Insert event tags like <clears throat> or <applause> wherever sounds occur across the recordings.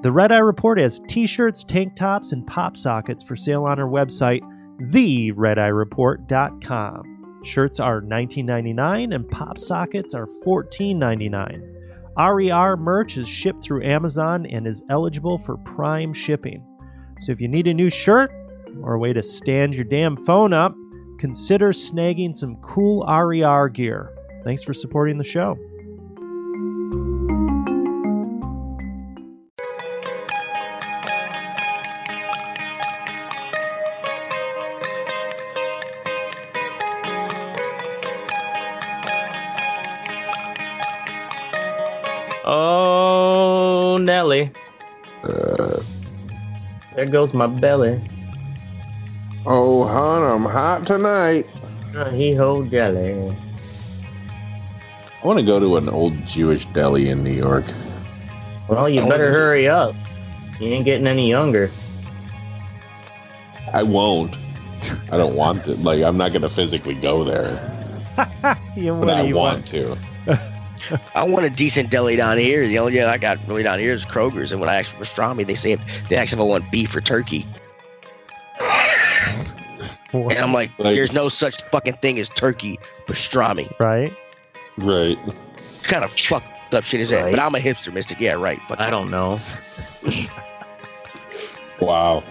The Red Eye Report has t shirts, tank tops, and pop sockets for sale on our website, theredeyereport.com. Shirts are $19.99 and pop sockets are $14.99. RER merch is shipped through Amazon and is eligible for prime shipping. So if you need a new shirt or a way to stand your damn phone up, consider snagging some cool RER gear. Thanks for supporting the show. There goes my belly. Oh, hon, I'm hot tonight. Uh, he ho deli. I want to go to an old Jewish deli in New York. Well, you better hurry up. You ain't getting any younger. I won't. I don't want to. Like, I'm not going to physically go there, <laughs> Yeah, what but I you want to. I want a decent deli down here. The only thing I got really down here is Kroger's, and when I ask for pastrami, they say they ask if I want beef or turkey, What? and I'm like, Like- there's no such fucking thing as turkey pastrami. right? Right. kind of fucked up shit is that? Right. But I'm a hipster, Mystic. Yeah, right. But I don't know. Wow.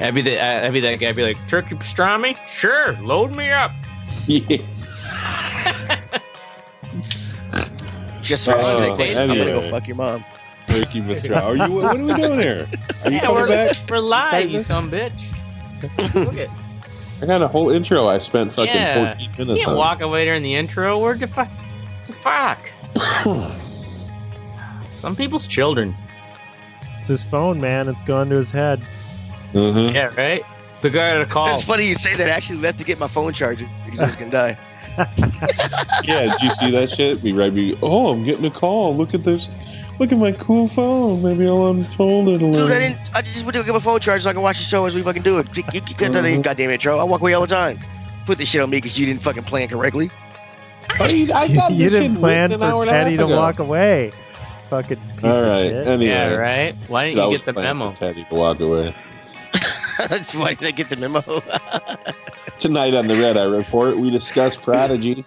I'd be the I'd be that guy. I'd be like, turkey pastrami? Sure, load me up. Yeah. <laughs> just for Oh, the taste, I'm gonna go fuck your mom. Thank you, Mr. Are you? What are we doing here? Are you Yeah, coming we're, back? we're live, you Business? some bitch. <laughs> Look at I got a whole intro. I spent fucking Yeah. 14 you minutes can't on. walk away during the intro. Where the fuck? The fuck? <laughs> Some people's children. It's his phone, man. It's gone to his head. Mm-hmm. Yeah, right. The guy had a call. It's funny you say that. I actually left to get my phone charger because I was gonna die. <laughs> Yeah, did you see that shit? Be right. Be. Oh, I'm getting a call. Look at this. Look at my cool phone. Maybe I'll unfold it a little. Dude, I didn't. I just went to get my phone charged so I can watch the show as we fucking do it. You, you, you could have done any goddamn intro. I walk away all the time. Put this shit on me because you didn't fucking plan correctly. I, I got <laughs> you this didn't shit plan written an hour for and Teddy to walk away. Fucking piece All of shit. Anyway, yeah, right. Why I didn't you get the memo? for Teddy to walk away. That's why did I get the memo? <laughs> Tonight on the Red Eye Report, we discuss Prodigy.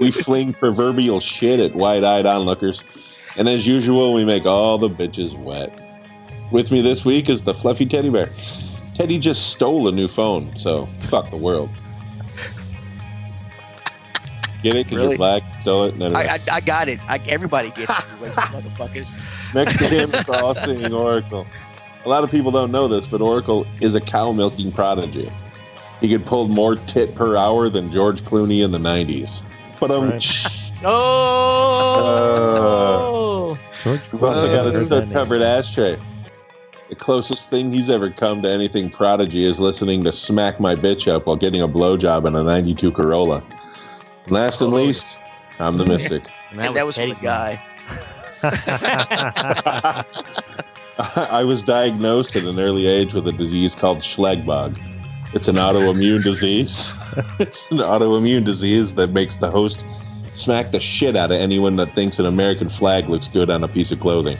we fling proverbial shit at wide-eyed onlookers, and as usual, we make all the bitches wet. With me this week is the fluffy teddy bear. Teddy just stole a new phone, so fuck the world. Get it? Because Really? you're black, stole it. No, no, no. I, I, I got it. I, everybody gets it. <laughs> Motherfuckers. Next to him, crossing Oracle. A lot of people don't know this, but Oracle is a cow milking prodigy. He could pull more tit per hour than George Clooney in the 90s. But um, Right. <laughs> Oh. George we've also got a soot covered ashtray. The closest thing he's ever come to anything prodigy is listening to Smack My Bitch Up while getting a blowjob in a 92 Corolla. Last and least, I'm the Mystic. And And that was from Teddy's the guy. <laughs> <laughs> <laughs> I was diagnosed at an early age with a disease called Schlegbug. It's an autoimmune disease. <laughs> it's an autoimmune disease that makes the host smack the shit out of anyone that thinks an American flag looks good on a piece of clothing.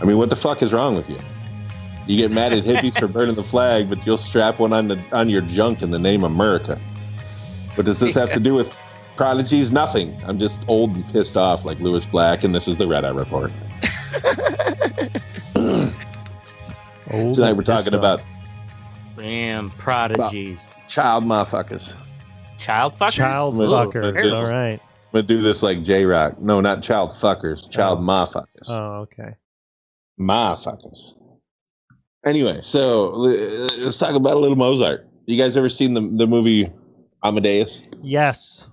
I mean, what the fuck is wrong with you? You get mad at hippies for burning the flag, but you'll strap one on the on your junk in the name of America. What does this have to do with prodigies? Nothing. I'm just old and pissed off like Lewis Black, and this is the Red Eye Report. <laughs> <clears throat> Old Tonight we're talking about Damn prodigies. child motherfuckers. Child fuckers. Child Ooh, fuckers. goodness. All right. I'm gonna do this like J Rock. No, not child fuckers. Oh. Child Oh. motherfuckers. Oh, okay. Motherfuckers. Anyway, so let's talk about a little Mozart. You guys ever seen the the movie Amadeus? Yes.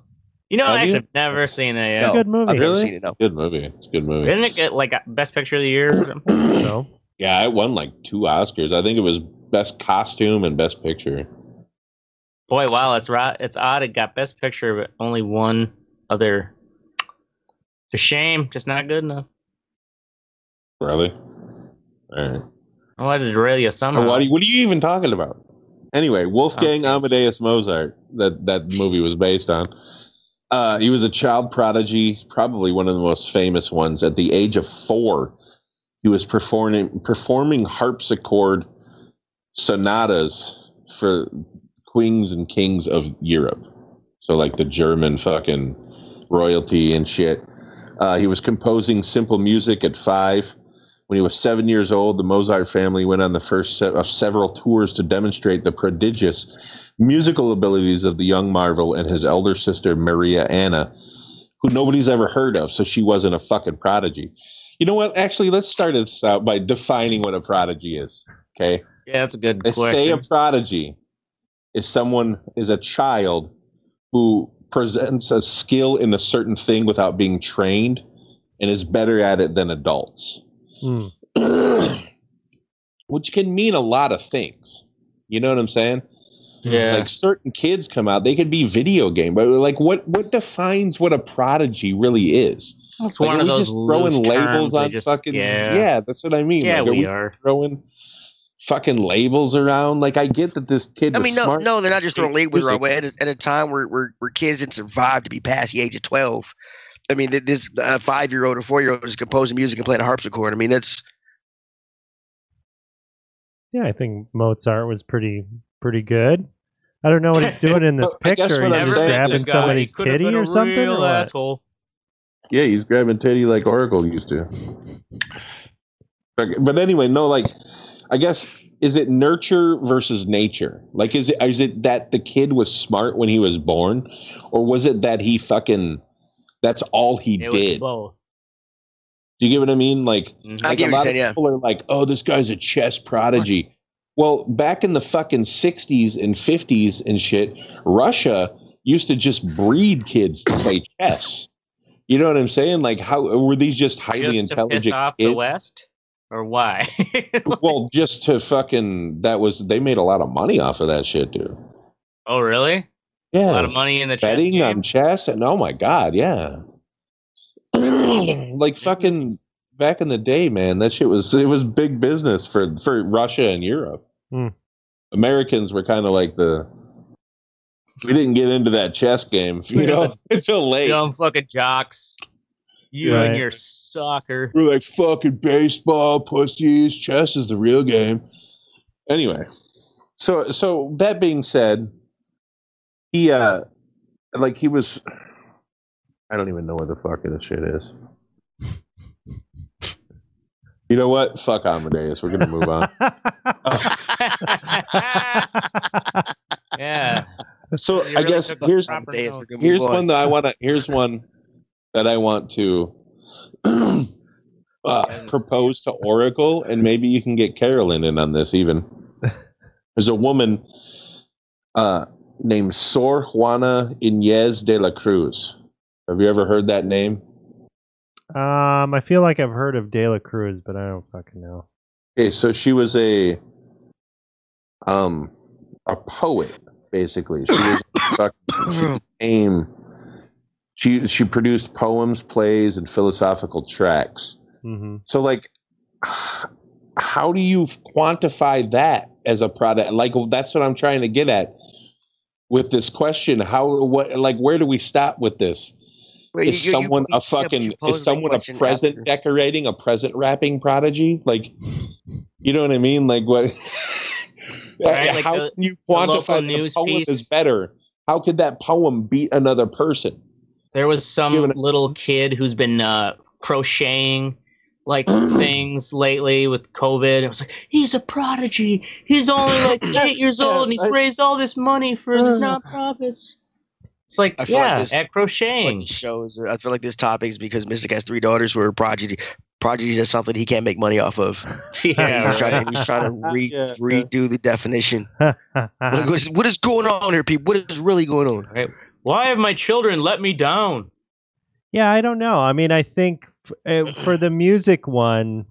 You know, Have I actually you? have never seen that It's a good movie. I've never Really? seen it. No. Good movie. It's a good movie. Didn't it get like a best picture of the year or something? <clears throat> So, Yeah, it won like two Oscars. I think it was best costume and best picture. Boy, wow, it's right. It's odd. It got best picture, but only one other. It's a shame. Just not good enough. Really? All right. I wanted to derail you somehow. What, are you, what are you even talking about? Anyway, Wolfgang Okay. Amadeus Mozart, that that movie was based on. Uh, he was a child prodigy, probably one of the most famous ones. At the age of four, he was performing performing harpsichord sonatas for queens and kings of Europe. So like the German fucking royalty and shit. Uh, he was composing simple music at five. When he was seven years old, the Mozart family went on the first set of uh, several tours to demonstrate the prodigious musical abilities of the young Marvel and his elder sister Maria Anna, who nobody's ever heard of, so she wasn't a fucking prodigy. You know what? Actually, let's start this out by defining what a prodigy is. Okay, Yeah, that's a good they question. say a prodigy is someone is a child who presents a skill in a certain thing without being trained and is better at it than adults. Hmm. <clears throat> Which can mean a lot of things. You know what I'm saying? yeah. Like certain kids come out, they could be video game, but like what what defines what a prodigy really is? it's Like, one are of we those just throwing labels on just- fucking yeah. yeah. that's what I mean. Yeah, like, we are. throwing fucking labels around. Like I get that this kid I mean, no, smart. no, they're not just throwing labels around. At a, at a time where, where where kids didn't survive to be past the age of twelve. I mean, this uh, five year old or four year old is composing music and playing a harpsichord. I mean, that's Yeah, I think Mozart was pretty pretty good. I don't know what he's <laughs> doing in this Well, I guess picture. He's just grabbing is, guys, somebody's titty or something. or what? asshole. Yeah, he's grabbing titty like Oracle used to. But, but anyway, no, like I guess is it nurture versus nature? Like is it is it that the kid was smart when he was born, or was it that he fucking that's all he It was did? both. Do you get what I mean? Like, Mhm. Like get a lot saying, of yeah. people are like, "Oh, this guy's a chess prodigy." Well, back in the fucking '60s and '50s and shit, Russia used to just breed kids to play chess. You know what I'm saying? Like, how were these just highly Just to piss intelligent off the? West, or why? <laughs> well, just to fucking that was they made a lot of money off of that shit, dude. oh, really? Yeah, A lot of money in the chess betting game. on chess and oh my god, yeah. <clears throat> like fucking back in the day, man, that shit was it was big business for for Russia and Europe. Hmm. Americans were kind of like the we didn't get into that chess game, <laughs> you know, <laughs> until late. Dumb fucking jocks. You Right. and your soccer. We're like fucking baseball pussies. Chess is the real game. Anyway, so so that being said, he uh like he was. I don't even know what the fuck this shit is. You know what? Fuck Amadeus. We're gonna move on. <laughs> yeah. So You I really guess took a here's Amadeus, note. we're gonna move here's on. one that I want to. Here's one that I want to <clears throat> uh, propose to Oracle, and maybe you can get Carolyn in on this. Even there's a woman uh, named Sor Juana Inez de la Cruz. Have you ever heard that name? um, I feel like I've heard of De La Cruz, but I don't fucking know. Okay, so she was a um a poet basically. She was <coughs> fucking- she became she she produced poems, plays, and philosophical tracks. hmm So like how do you quantify that as a product? Like that's what I'm trying to get at with this question. How what like where do we stop with this? Well, Is you- you- someone you- a yeah, but fucking you posed is someone a present after. decorating, a present wrapping prodigy? Like you know what I mean? Like what <laughs> Right, like how the- can you quantify that a news poem piece. is better? How could that poem beat another person? There was some little kid who's been uh, crocheting like <clears throat> things lately with COVID. I was like, he's a prodigy. He's only like <laughs> eight years old and he's I- raised all this money for his uh. nonprofits. It's like, I feel like yeah, this- at like crocheting. these shows. I feel like this topic is because Mystic has three daughters who are prodigy. Prodigy is something he can't make money off of. <laughs> yeah, he's, trying to, he's trying to re, Yeah. redo the definition. What, <laughs> what, is, what is going on here, people? What is really going on? Why have my children let me down? Yeah, I don't know. I mean, I think f- uh, for the music one,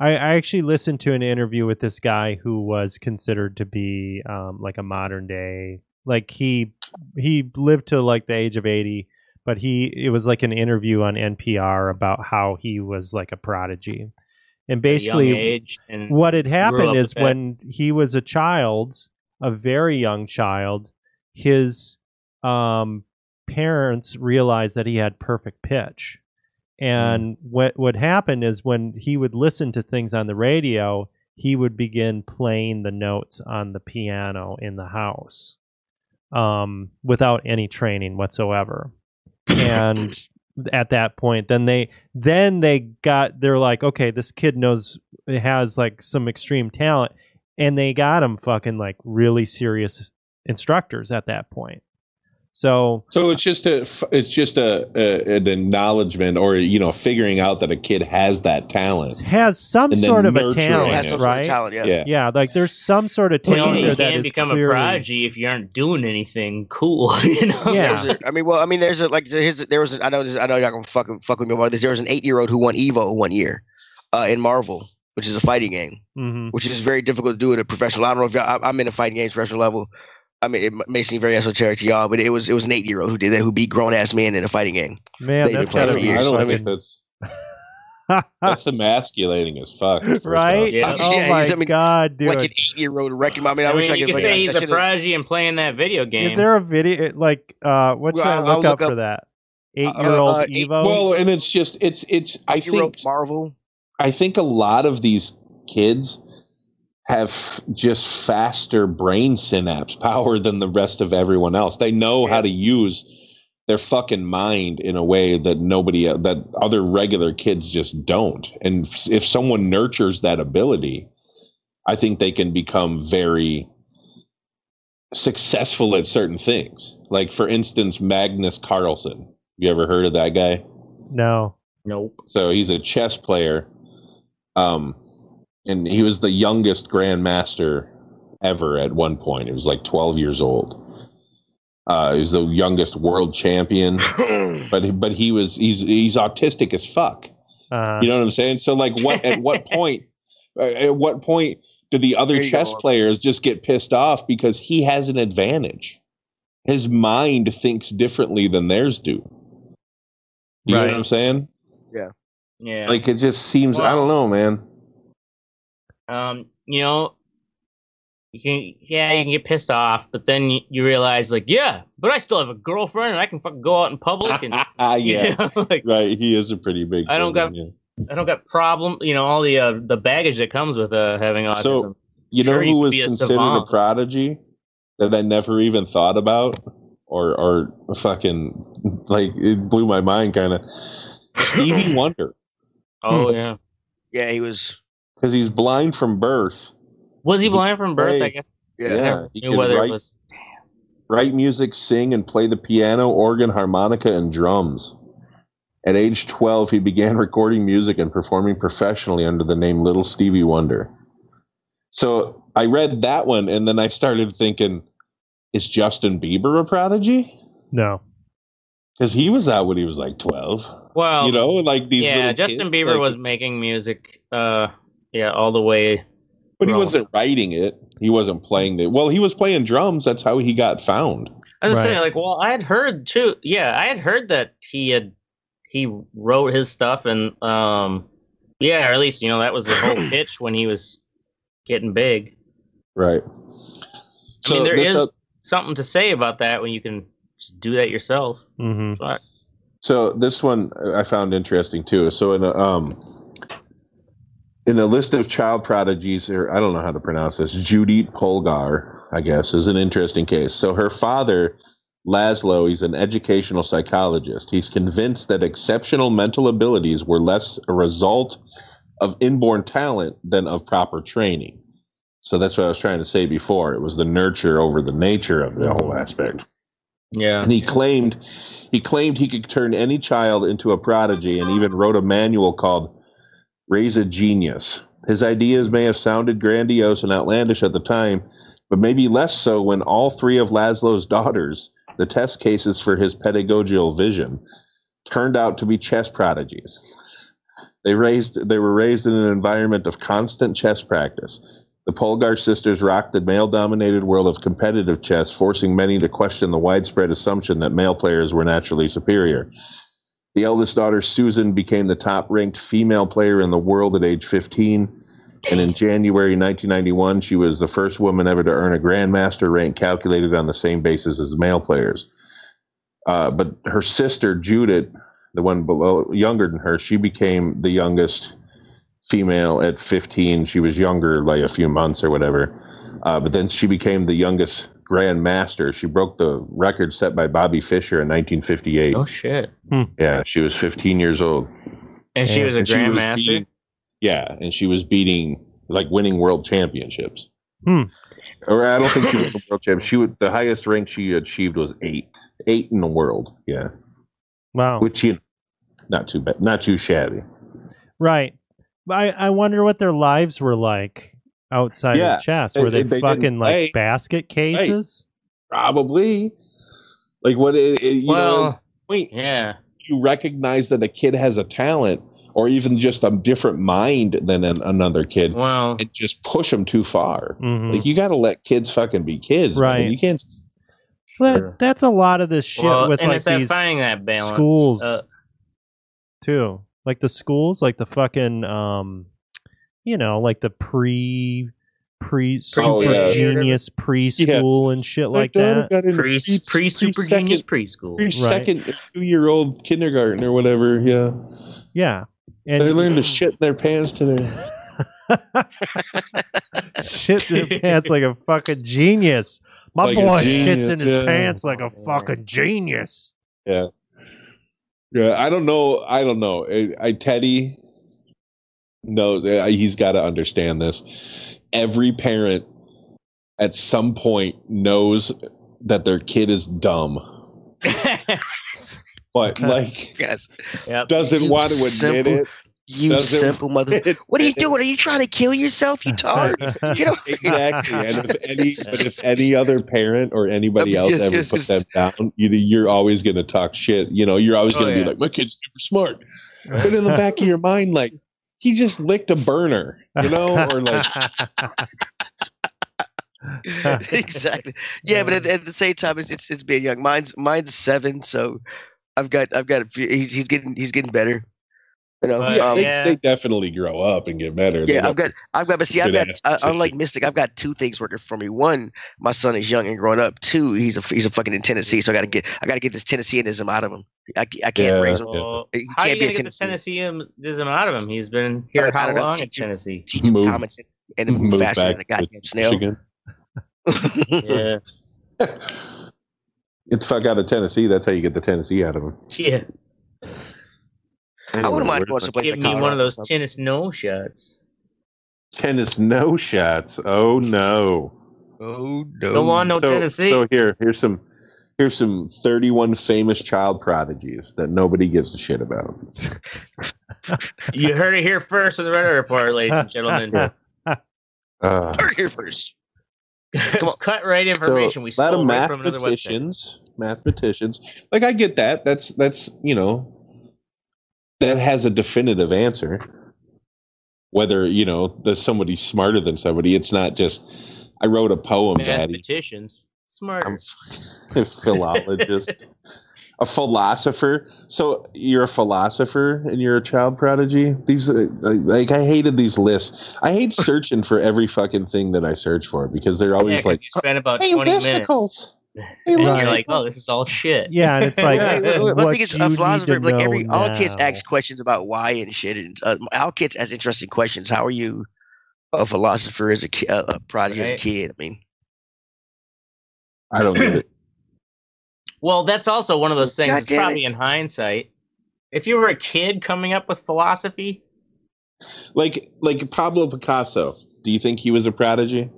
I, I actually listened to an interview with this guy who was considered to be um, like a modern day, like he he lived to like the age of eighty, but he it was like an interview on NPR about how he was like a prodigy, and At a young basically and what had happened is when he was a child, a very young child, his um, parents realized that he had perfect pitch. And what would happen is when he would listen to things on the radio, he would begin playing the notes on the piano in the house um, without any training whatsoever. And <coughs> at that point, then they then they got they're like, okay, this kid knows has like some extreme talent, and they got him fucking like really serious instructors at that point. So So it's just a it's just a, a an acknowledgement or you know figuring out that a kid has that talent. has some sort of a talent, it. has some sort right? of talent, yeah. Yeah. Yeah, like there's some sort of Well, talent you, there you that can't is become clearly, a prodigy if you aren't doing anything cool. <laughs> You know. Yeah. There's a- I mean, well, I mean, there's a like there's a, there was a, I know this, I know y'all gonna fuck fuck with me about this. There was an eight year old who won Evo one year, uh, in Marvel, which is a fighting game, Mhm. which is very difficult to do at a professional. I don't know if y'all, I, I'm in a fighting games professional level. I mean, it m- may seem very esoteric to y'all, but it was it was an eight year old who did that, who beat grown ass men in a fighting game. man, They've that's been playing gotta for be years. I don't I think mean- that's that's emasculating as fuck. first right? off. Yeah. Oh Yeah, my he's- I mean, god, dude! Like an eight year old record. I mean, I, I wish mean, I you could. could like, say I he's a should've- prodigy and playing that video game. Is there a video like uh what should Well, I I'll- look, I'll up, for that? Eight year old uh, eight- Evo. Well, and it's just it's it's I think Marvel. I think a lot of these kids have just faster brain synapse power than the rest of everyone else. They know how to use their fucking mind in a way that nobody that other regular kids just don't. And if someone nurtures that ability, I think they can become very successful at certain things. Like for instance, Magnus Carlsen. You ever heard of that guy? no. Nope. So he's a chess player. Um, and he was the youngest grandmaster ever at one point. He was like 12 years old. Uh, he was the youngest world champion, <clears throat> but he, but he was he's he's autistic as fuck. Uh, You know what I'm saying? So like, what at what <laughs> point? uh, At what point do the other There chess go. players just get pissed off because he has an advantage? His mind thinks differently than theirs do. You know what I'm saying? Yeah. Yeah. Like it just seems I don't know, man. Um, you know, you can, yeah, you can get pissed off, but then you, you realize, like, yeah, but I still have a girlfriend and I can fucking go out in public and, <laughs> <laughs> yeah, you know, like, right. He is a pretty big. I don't kid, got- yeah. I don't got problem, you know, all the uh, the baggage that comes with uh, having autism. So, You Sure, know you who was be a considered a prodigy that I never even thought about, or or fucking like it blew my mind, kind of. Stevie <laughs> Wonder, oh yeah, yeah, he was. Because he's blind from birth. was he blind from birth? I guess. Yeah. I Yeah, he knew could whether write- it was. write music, sing, and play the piano, organ, harmonica, and drums. At age 12, he began <laughs> recording music and performing professionally under the name Little Stevie Wonder. So I read that one, and then I started thinking, is Justin Bieber a prodigy? no. Because he was out when he was like 12. Well, you know, like these. yeah, Justin kids, Bieber like- was making music. Uh, yeah, all the way. But he wasn't writing it. He wasn't playing it. Well, he was playing drums. That's how he got found. I was Right. saying, like, well, I had heard too. Yeah, I had heard that he had he wrote his stuff, and um, yeah, or at least you know that was the whole <clears throat> pitch when he was getting big. Right. I mean, there is this, is uh, something to say about that when you can just do that yourself. hmm But So this one I found interesting too. So in a um in a list of child prodigies, or I don't know how to pronounce this, Judith Polgar, I guess, is an interesting case. So her father, Laszlo, he's an educational psychologist. He's convinced that exceptional mental abilities were less a result of inborn talent than of proper training. So that's what I was trying to say before. It was the nurture over the nature of the whole aspect yeah, and he claimed he claimed he could turn any child into a prodigy and even wrote a manual called raise a genius. His ideas may have sounded grandiose and outlandish at the time but maybe less so when all three of laszlo's daughters the test cases for his pedagogical vision turned out to be chess prodigies. They raised they were raised in an environment of constant chess practice. The Polgar sisters rocked the male dominated world of competitive chess, forcing many to question the widespread assumption that male players were naturally superior. The eldest daughter, Susan, became the top ranked female player in the world at age 15. And in January 1991, she was the first woman ever to earn a grandmaster rank calculated on the same basis as male players. Uh, but her sister, Judith, the one below younger than her, she became the youngest female at 15. She was younger by a few months or whatever. Uh, but then she became the youngest Grand Master. She broke the record set by Bobby Fischer in 1958. Oh shit! Yeah, she was 15 years old. And she was a And she was grandmaster. yeah, and she was beating like winning world championships. Hmm. Or I don't think she was a world champ. She would the highest rank she achieved was eight, eight in the world. Yeah, Wow. which you not too bad, not too shabby. Right. I, I wonder what their lives were like outside Yeah, of chess. they- Were they, they fucking like play. basket cases? Probably. Like what? It, it- you know, well, point yeah. you recognize that a kid has a talent, or even just a different mind than an, another kid, Well, and just push them too far. Mhm. Like you got to let kids fucking be kids, man. Right. You can't. Just, But Sure. that's a lot of this shit well, with and like it's that these finding that balance. schools Uh, too. Like the schools, like the fucking um you know, like the pre pre Oh, super yeah. genius preschool and shit like that. Pre pre- pre super genius preschool. pre-second two-year-old kindergarten or whatever. Yeah, Yeah. they And learn to shit in their pants today. <laughs> shit their pants like a fucking genius. My Like a boy shits in his yeah. pants like a fucking genius. Yeah, yeah. I don't know. I don't know. I, I Teddy knows. uh, He's got to understand this. Every parent at some point knows that their kid is dumb, <laughs> but like Yes. yep. doesn't You want to admit simple- it. You Doesn't- simple mother. What are you doing? Are you trying to kill yourself? You tard. <laughs> You know. exactly. And if any, but if any other parent or anybody else Yes, ever yes, puts yes. them down, you, you're always going to talk shit. You know, you're always Oh, going to yeah. be like, "My kid's super smart," but in the back of your mind, like he just licked a burner, you know, or like <laughs> exactly. Yeah, but at, at the same time, it's, it's it's being young. Mine's mine's seven, so I've got I've got a few. He's he's getting he's getting better. You know. But, yeah, um, they, yeah. they definitely grow up and get better. Yeah, I've got, I've got, but see, I've good got, ass uh, position. unlike <laughs> Mystic, I've got two things working for me. One, my son is young and growing up. Two, he's a, he's a fucking in Tennessee, so I got to get, I got to get this Tennesseanism out of him. I, I can't Yeah. raise him. Well, He how are you can't be gonna a get the Tennesseeism out of him? He's been here I how don't know, long in teach him- Tennessee? Teach him Move- common sense and move, move faster than back a goddamn to snail. Michigan. Yeah, <laughs> Get the fuck out of Tennessee. That's how you get the Tennessee out of him. yeah. I wouldn't mind Where going the someplace Give like me one of those tennis no shots. Tennis no shots. Oh no. Oh no! Don't want no so, Tennessee. So here, here's some, here's some 31 famous child prodigies that nobody gives a shit about. <laughs> you heard it here first on the Red Eye report, ladies and gentlemen. <laughs> Uh, Heard it here first. <laughs> Come on. Cut right information. we a lot of right from mathematicians, mathematicians. Like I get that. That's that's you know, that has a definitive answer. Whether you know there's somebody smarter than somebody, it's not just. I wrote a poem, Daddy. Mathematicians, smarter. I'm <laughs> a philologist, a philosopher. So you're a philosopher and you're a child prodigy. These like I hated these lists. I hate searching for every fucking thing that I search for because they're Yeah, like, you spent about "Hey, twenty minutes, listicles." Hey, and Right. You're like, "Oh, this is all shit." yeah, and it's <laughs> like Hey, wait, wait, what one thing is a need philosopher, like know every all kids ask questions about why and shit, and uh, our kids ask interesting questions. How are you a philosopher as a, ki- uh, a prodigy as a kid? I mean, I don't get it. <clears throat> Well, that's also one of those things. It's damn it. probably in hindsight. If you were a kid coming up with philosophy, Like like Pablo Picasso. Do you think he was a prodigy?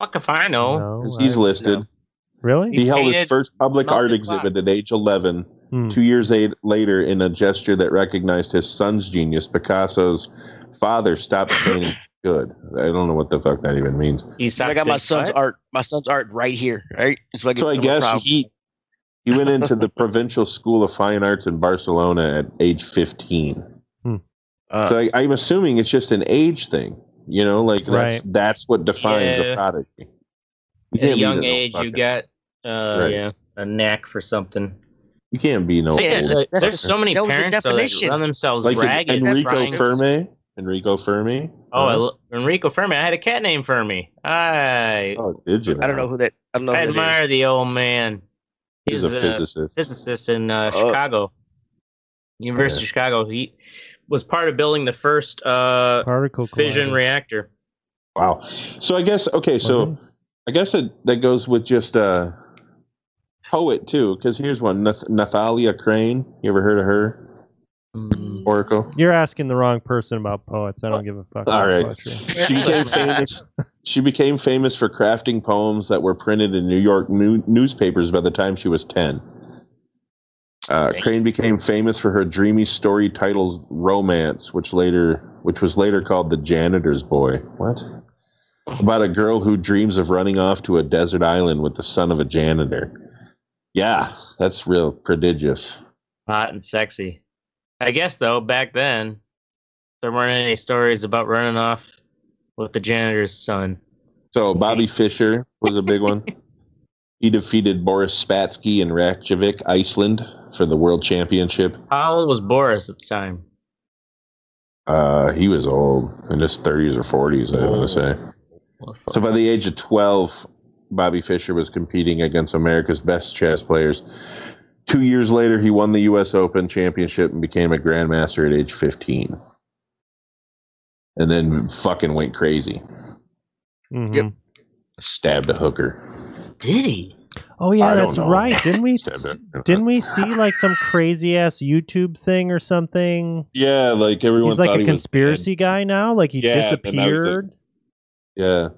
fuck if I know. No, 'Cause he's I- listed. no. Really? He held his first public art exhibit at age 11. Hmm. Two years eight, later, in a gesture that recognized his son's genius, Picasso's father stopped painting <coughs> good. I don't know what the fuck that even means. He's I got my son's art, my son's art right here, right? It's like So I guess he he went into the Provincial School of Fine Arts in Barcelona at age 15. Uh, so I, I'm assuming it's just an age thing. You know, like that's that's what defines Yeah. a prodigy. You At a young age, you fucking- got uh, Right. yeah, a knack for something. You can't be no. Yeah, there's, old- a- that's there's so many that was the parents though, that run themselves like ragged. Enrico Brian. Fermi. Enrico Fermi. Oh, I Enrico Fermi. I had a cat named Fermi. I oh, did you? I don't know who that. I don't know. I who admire is. the old man. He's He's a a physicist. physicist in uh, Oh. Chicago. University of Chicago. He was part of building the first uh, Particle fission collider. reactor. Wow. So I guess okay. So Mhm. I guess it, that goes with just uh, poet too, because here's one: Nath- Nathalia Crane. You ever heard of her? Mm. Oracle. You're asking the wrong person about poets. I don't give a fuck. All right. poetry. She became famous. She became famous for crafting poems that were printed in New York new- newspapers by the time she was ten. Uh, Crane became famous for her dreamy story titles "Romance," which later, which was later called "The Janitor's Boy." What? About a girl who dreams of running off to a desert island with the son of a janitor. Yeah, that's real prodigious. Hot and sexy. I guess though, back then, there weren't any stories about running off with the janitor's son. So Bobby Fischer was a big one. <laughs> he defeated Boris Spassky in Reykjavik, Iceland, for the World Championship. How old was Boris at the time? Uh, he was old, in his 30s or 40s, I want to say. So by the age of 12, Bobby Fischer was competing against America's best chess players. Two years later, he won the U.S. Open Championship and became a grandmaster at age 15. And then fucking went crazy. Mhm. Yep. Stabbed a hooker. Did he? Oh yeah, that's know. right. Didn't we? <laughs> Didn't we see like some crazy ass YouTube thing or something? Yeah, like everyone He's like a he was conspiracy guy now. Like he Yeah, but like- disappeared. Yeah.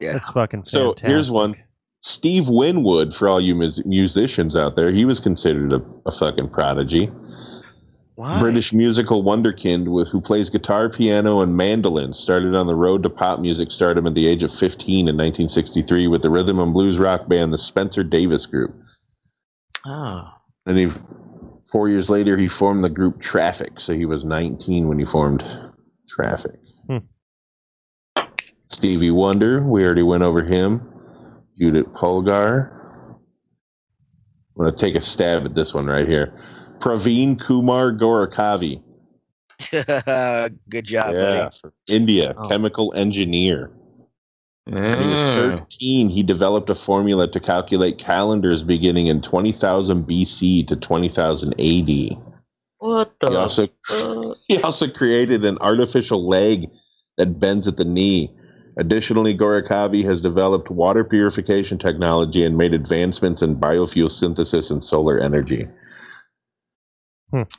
Yeah. That's fucking So, here's one. Steve Winwood, for all you mus- musicians out there, he was considered a, a fucking prodigy. Why? British musical wonderkind with, who plays guitar, piano, and mandolin. Started on the road to pop music stardom at the age of 15 in 1963 with the rhythm and blues rock band the Spencer Davis Group. Oh. And he, four years later, he formed the group Traffic. So he was 19 when he formed Traffic. Hmm. Stevie Wonder, we already went over him. Judith Polgar. I'm going to take a stab at this one right here. Praveen Kumar Gorakavi. <laughs> Good job, yeah, from India, Oh. chemical engineer. When he was Mm. 13, he developed a formula to calculate calendars beginning in 20,000 BC to 20,000 AD. What the? He also fuck? <laughs> he also created an artificial leg that bends at the knee. Additionally, Gorakavi has developed water purification technology and made advancements in biofuel synthesis and solar energy.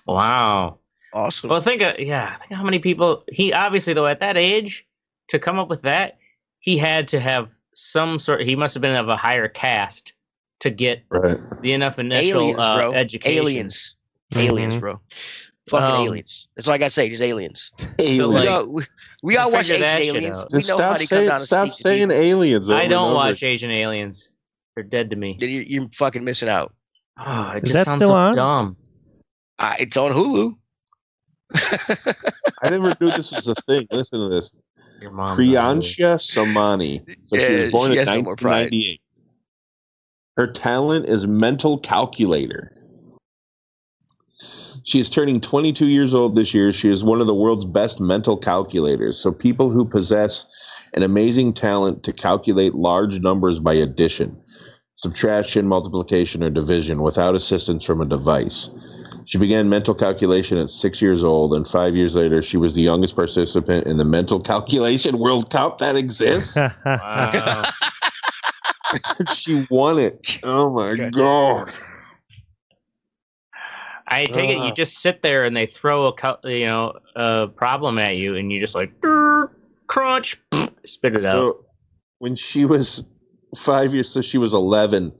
Wow. Awesome. Well, think of yeah. Think of how many people he obviously though at that age to come up with that he had to have some sort. He must have been of a higher caste to get Right. the enough initial aliens, uh, bro. education. Aliens. Aliens, Mhm. bro. Fucking Um, aliens. That's all I gotta say. Just aliens. <laughs> Aliens. like- we all, we, we all watch Ancient Aliens. We Just know how stop they come saying stop speak saying aliens. I don't watch Ancient Aliens. They're dead to me. You're, you're fucking missing out. Oh, it Is just that sounds still so on? dumb. Uh, it's on Hulu. <laughs> I never knew this was a thing. Listen to this. Your mom's on Priyansha Samani. So she Yeah, was born she in has no 1998. Her talent is mental calculator. She is turning 22 years old this year. She is one of the world's best mental calculators. So people who possess an amazing talent to calculate large numbers by addition, subtraction, multiplication, or division without assistance from a device. She began mental calculation at six years old, and five years later, she was the youngest participant in the mental calculation World Cup that exists. <laughs> Wow. <laughs> she won it. Oh my God. god! I take it you uh. just sit there and they throw a you know a problem at you and you just like crunch spit it out. When she was five years, so she was eleven.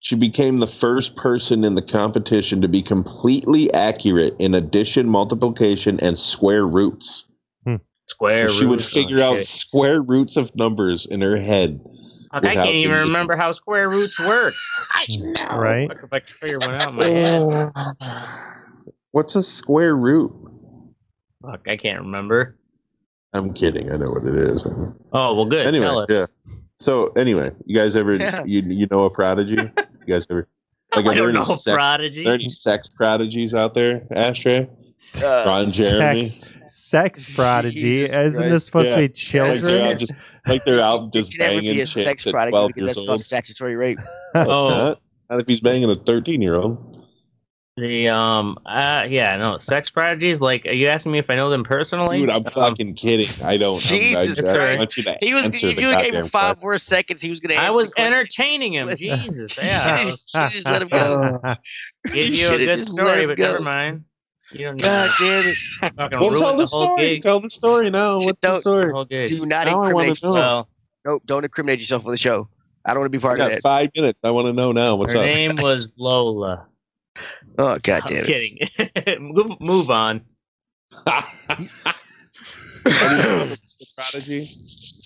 She became the first person in the competition to be completely accurate in addition, multiplication, and square roots. Hmm. Square. so she would oh, figure Oh, out shit. square roots of numbers in her head. Fuck, I can't even condition. remember how square roots work. right? Fuck, if I could figure one out in my head. <sighs> What's a square root? Fuck, I can't remember. I'm kidding. I know what it is. Oh well, good. Anyway, Tell us. yeah. So anyway, you guys ever Yeah. you you know a prodigy? You guys ever <laughs> like I don't know, sex, prodigy. are there any sex prodigies out there, Ashtray? Uh, Ron Jeremy? Sex, sex prodigy. Jesus Isn't this supposed Yeah. to be children? out just like they're out it just can never banging be a chicks sex at prodigy 12 because years that's old. called statutory rape. <laughs> No, Oh. not. Not if he's banging a 13 year old. The um uh yeah no sex prodigies like are you asking me if I know them personally? Dude, I'm Um, fucking kidding. I don't. Jesus I'm, I, I Christ. want you to He was. If you gave him five question. more seconds, he was gonna. I was the entertaining him. <laughs> Jesus, yeah. I <laughs> You was just- just let him go. give You you a good story, but go. never mind. You don't need God to damn it! <laughs> fucking Well, tell the the story. gig. Tell the story now. <laughs> What's the Don't- story? Whole gig. Do not Now incriminate yourself. So Nope, don't incriminate yourself on the show. I don't want to be I part of got that. five minutes. I want to know now. What's her up? name <laughs> was Lola. Oh god damn it. I'm it! kidding. move, move on. Prodigy?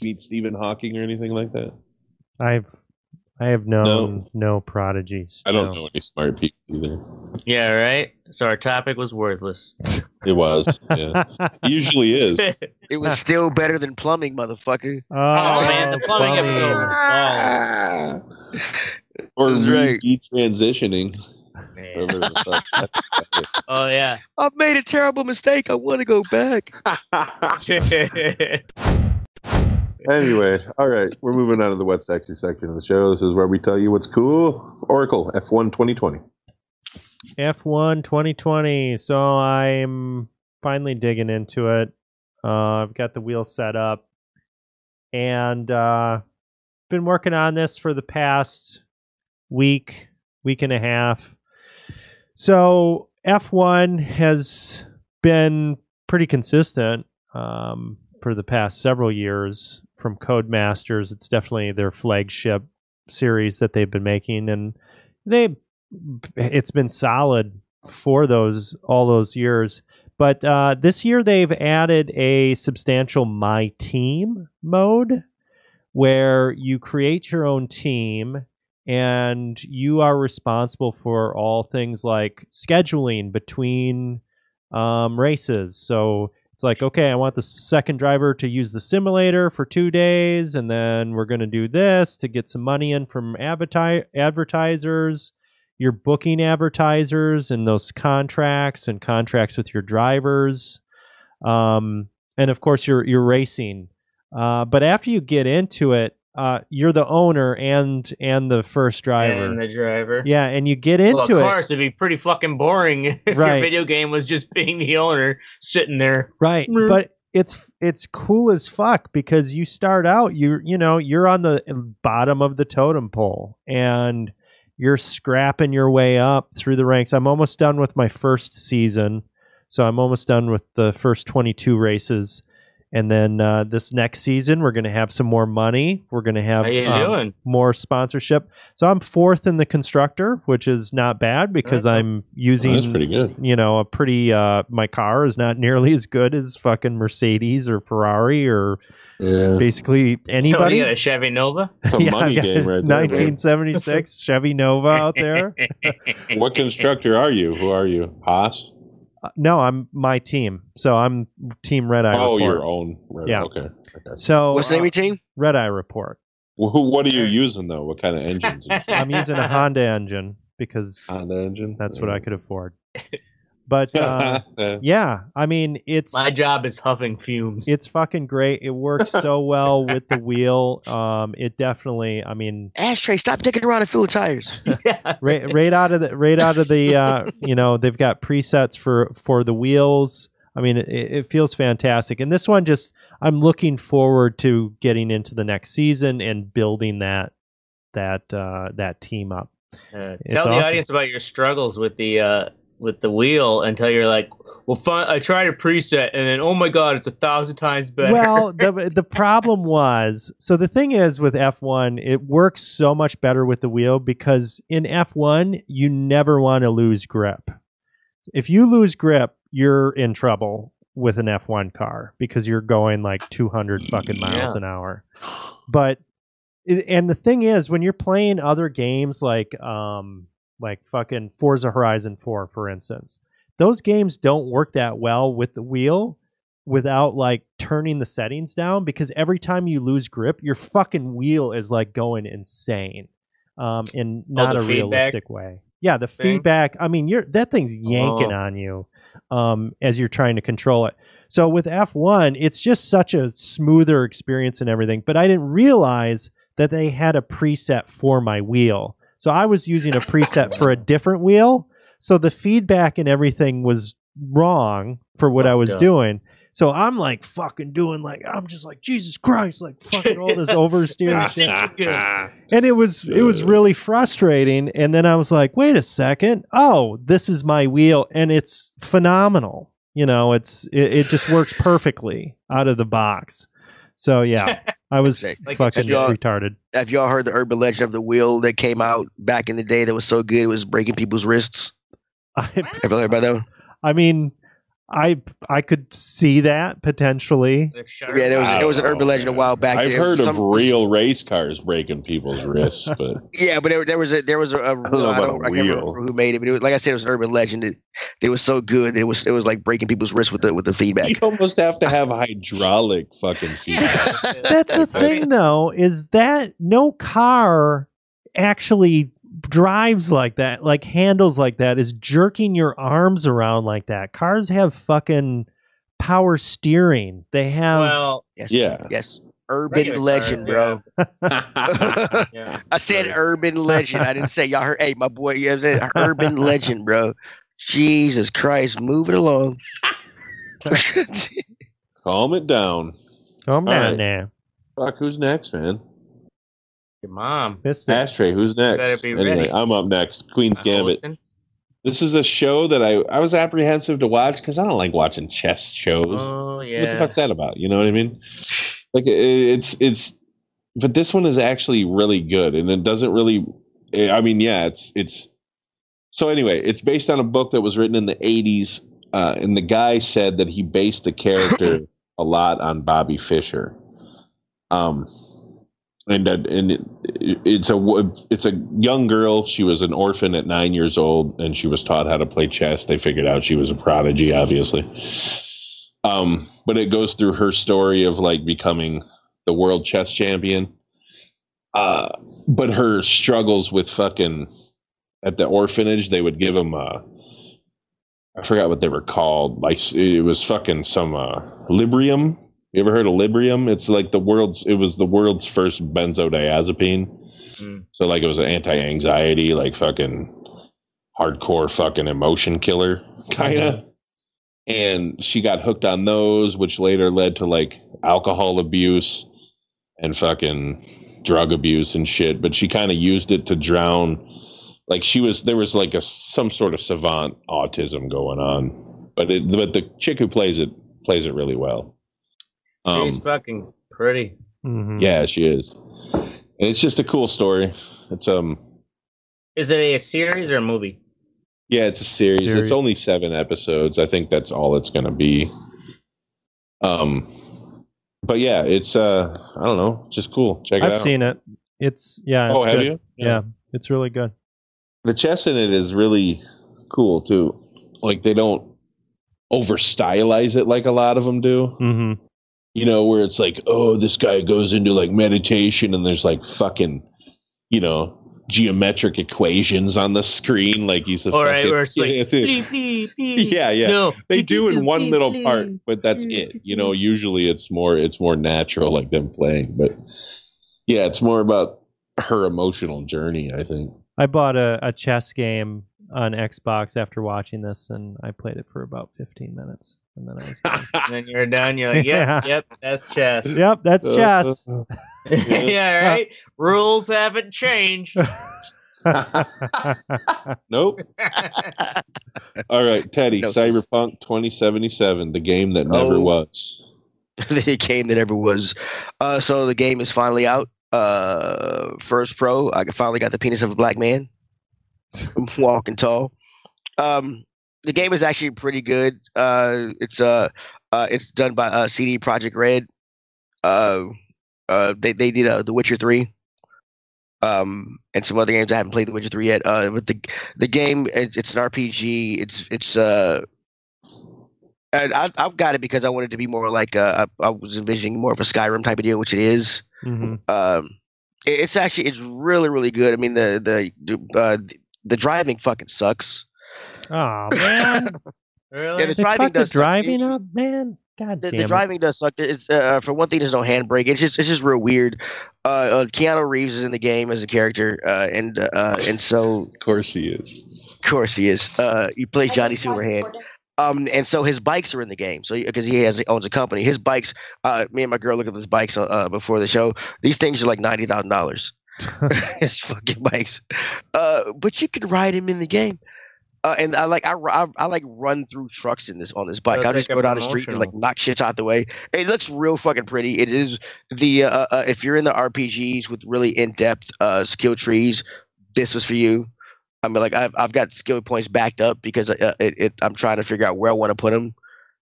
Meet Stephen Hawking or anything like that? I've I have known no, prodigies. I don't no. know any smart people either. Yeah, right. So our topic was worthless. It was. Yeah. Usually is. <laughs> It was still better than plumbing, motherfucker. <laughs> oh, Oh, man, the plumbing episode was Ah. or That's right. re detransitioning. Man. whatever the fuck. <laughs> Oh yeah. I've made a terrible mistake. I want to go back. Anyway, all right. We're moving on to the wet sexy section of the show. This is where we tell you what's cool. Oracle F1 2020. F1 2020. So I'm finally digging into it. Uh, I've got the wheel set up and uh, been working on this for the past week, week and a half. So F1 has been pretty consistent um, for the past several years from Codemasters. It's definitely their flagship series that they've been making, and they it's been solid for those all those years. But uh, this year they've added a substantial my team mode where you create your own team and you are responsible for all things like scheduling between um, races. So it's like, okay, I want the second driver to use the simulator for two days, and then we're going to do this to get some money in from adverti- advertisers. You're booking advertisers and those contracts and contracts with your drivers, um, and of course you're you're racing. Uh, but after you get into it, uh, you're the owner and and the first driver. and the driver. yeah, and you get Well, into of it. course, it'd be pretty fucking boring <laughs> if Right. your video game was just being the owner sitting there. Right. Mm. But it's it's cool as fuck because you start out you you know you're on the bottom of the totem pole and you're scrapping your way up through the ranks. I'm almost done with my first season. So I'm almost done with the first 22 races. And then uh, this next season, we're going to have some more money. We're going to have um, more sponsorship. So I'm fourth in the constructor, which is not bad because Right. I'm using That's pretty good. you know, a pretty uh my car is not nearly <laughs> as good as fucking Mercedes or Ferrari or Yeah. basically anybody. you got a Chevy Nova? <laughs> It's a Yeah, money game a right there. 1976 <laughs> Chevy Nova out there. What constructor are you? Who are you? Haas? Uh, no, I'm my team. So I'm team Red Eye oh, Report. your own. Right. Yeah. Okay. okay. So What's the name of your team? Red Eye Report. Well, what are you using though? What kind of engines? and <laughs> shit? I'm using a Honda engine because Honda engine. that's what I could afford. <laughs> But <laughs> uh, Yeah. yeah, I mean it's My job is huffing fumes. it's fucking great. It works so <laughs> well with the wheel. Um, it definitely. I mean, Ashtray, stop dicking around and filling tires. <laughs> yeah. right, right out of the right out of the uh, you know they've got presets for for the wheels. I mean, it, it feels fantastic. And this one just I'm looking forward to getting into the next season and building that that uh, that team up. Uh, It's tell the awesome. audience about your struggles with the uh, with the wheel until you're like, well, fun, I tried a preset and then oh my god, it's a thousand times better. Well, <laughs> the the problem was so the thing is with F1, it works so much better with the wheel because in F1 you never want to lose grip. If you lose grip, you're in trouble with an F1 car because you're going like 200 fucking miles Yeah. an hour. But and the thing is when you're playing other games like um like fucking Forza Horizon 4 for instance, those games don't work that well with the wheel without like turning the settings down because every time you lose grip, your fucking wheel is like going insane. Um in not Oh, a realistic way. Yeah, the thing? feedback. I mean, you're that thing's yanking Oh. on you um as you're trying to control it. So with F1, it's just such a smoother experience and everything, but I didn't realize that they had a preset for my wheel. So I was using a preset for a different wheel. So the feedback and everything was wrong for what Oh, I was God. doing. So I'm like fucking doing like I'm just like Jesus Christ, like fucking all this <laughs> oversteer <laughs> shit. And it was it was really frustrating. And then I was like, wait a second. Oh, this is my wheel, and it's phenomenal. You know, it's it, it just works perfectly out of the box. So yeah, <laughs> I was Like, fucking have y'all- retarded. Have y'all heard the urban legend of the wheel that came out back in the day that was so good it was breaking people's wrists? <laughs> I, Have you heard about that one? I mean, I I could see that potentially. Yeah, there was I there was an urban know, legend a while back. I've There heard some- of real race cars breaking people's wrists, <laughs> but Yeah, but there, there was a there was a, a don't know I, don't, a I can't wheel. remember who made it, but it was, like I said, it was an urban legend. It, it was so good that it was it was like breaking people's wrists with the with the feedback. you almost have to have hydraulic fucking <laughs> feedback. That's the thing, though, is that no car actually drives like that, like handles like that, is jerking your arms around like that. Cars have fucking power steering. They have. Well, Yes, Yeah. yes, urban Regular legend, cars, bro. yeah. <laughs> I said urban legend. I didn't say y'all heard. Hey, my boy, you know what I'm saying? <laughs> Urban legend, bro. Jesus Christ, move it along. <laughs> Calm it down. Calm All down right. now. Fuck, who's next, man? Your mom. Missed it. Ashtray, who's next? Be anyway, ready. I'm up next. Queen's Uh, Gambit. Olsen? This is a show that I I was apprehensive to watch because I don't like watching chess shows. Oh yeah. What the fuck's that about? You know what I mean? Like it, it's it's, but this one is actually really good, and it doesn't really. I mean, yeah, it's it's. So anyway, it's based on a book that was written in the '80s, uh, and the guy said that he based the character <laughs> a lot on Bobby Fischer. Um, and that and it, it's a it's a young girl. She was an orphan at nine years old, and she was taught how to play chess. They figured out she was a prodigy, obviously. Um, but it goes through her story of like becoming the world chess champion. Uh, but her struggles with fucking at the orphanage, they would give them a I forgot what they were called. Like it was fucking some uh, Librium. You ever heard of Librium? It's like the world's. It was the world's first benzodiazepine. Mm. So like it was an anti-anxiety, like fucking hardcore fucking emotion killer <laughs> kind of. And she got hooked on those, which later led to like alcohol abuse and fucking drug abuse and shit. But she kind of used it to drown. Like she was, there was like a some sort of savant autism going on. But it, but the chick who plays it plays it really well. Um, She's fucking pretty. Mhm. yeah, she is. And it's just a cool story. It's um Is it a series or a movie? yeah, it's a series. Series. It's only 7 episodes. I think that's all it's going to be. Um but yeah, it's uh I don't know, just cool. Check it I've out. seen it. It's yeah. oh, it's have good. you? Yeah, it's really good. The chess in it is really cool too. Like they don't over stylize it like a lot of them do. hmm you know, where it's like, oh, this guy goes into like meditation and there's like fucking, you know, geometric equations on the screen. Like he's a All right, fucking, where it's like, <laughs> yeah, please, please, please. yeah, yeah. No, They do in one little part, but that's <laughs> it. You know, usually it's more it's more natural, like them playing. But yeah, it's more about her emotional journey. I think. I bought a, a chess game on Xbox after watching this, and I played it for about 15 minutes, and then I was done. And <laughs> then you're done. You're like, yep, Yeah. yep, that's chess. <laughs> yep, that's chess. <laughs> yeah, right. Rules haven't changed. nope. All right, Teddy. No. Cyberpunk 2077, the game that never Oh. was. the game that never was. Uh, so the game is finally out. Uh, first pro. I finally got the penis of a black man. <laughs> Walking tall. Um, the game is actually pretty good. Uh, it's uh, uh, it's done by uh, CD Projekt Red. Uh, uh, they they did uh, The Witcher three. Um, and some other games I haven't played The Witcher three yet. Uh, but the the game it's, it's an RPG. It's it's uh and I, I've got it because I wanted to be more like uh, I, I was envisioning more of a Skyrim type of deal, which it is. Mhm. Um, it- it's actually it's really really good. I mean the the uh, the driving fucking sucks. Oh man, <laughs> Really? Yeah, the they driving fucked the does suck. driving up, man. God The, damn the it. driving does suck. It's, uh, for one thing, there's no handbrake. It's just it's just real weird. Uh, uh, Keanu Reeves is in the game as a character, uh, and uh, and so Of course he is. Of course he is. Uh, he plays Johnny Silverhand. Um, and so his bikes are in the game. So because he has he owns a company, his bikes. Uh, me and my girl looked at his bikes uh, uh, before the show. These things are like ninety thousand dollars. <laughs> his fucking bikes. Uh, but you can ride him in the game. Uh, and I like I, I, I like run through trucks in this on this bike. I'll just go down the street and like knock shit out the way. It looks real fucking pretty. It is the uh, uh, if you're in the RPGs with really in depth uh, skill trees, this was for you. I mean, like I've I've got skill points backed up because uh, it, it I'm trying to figure out where I want to put them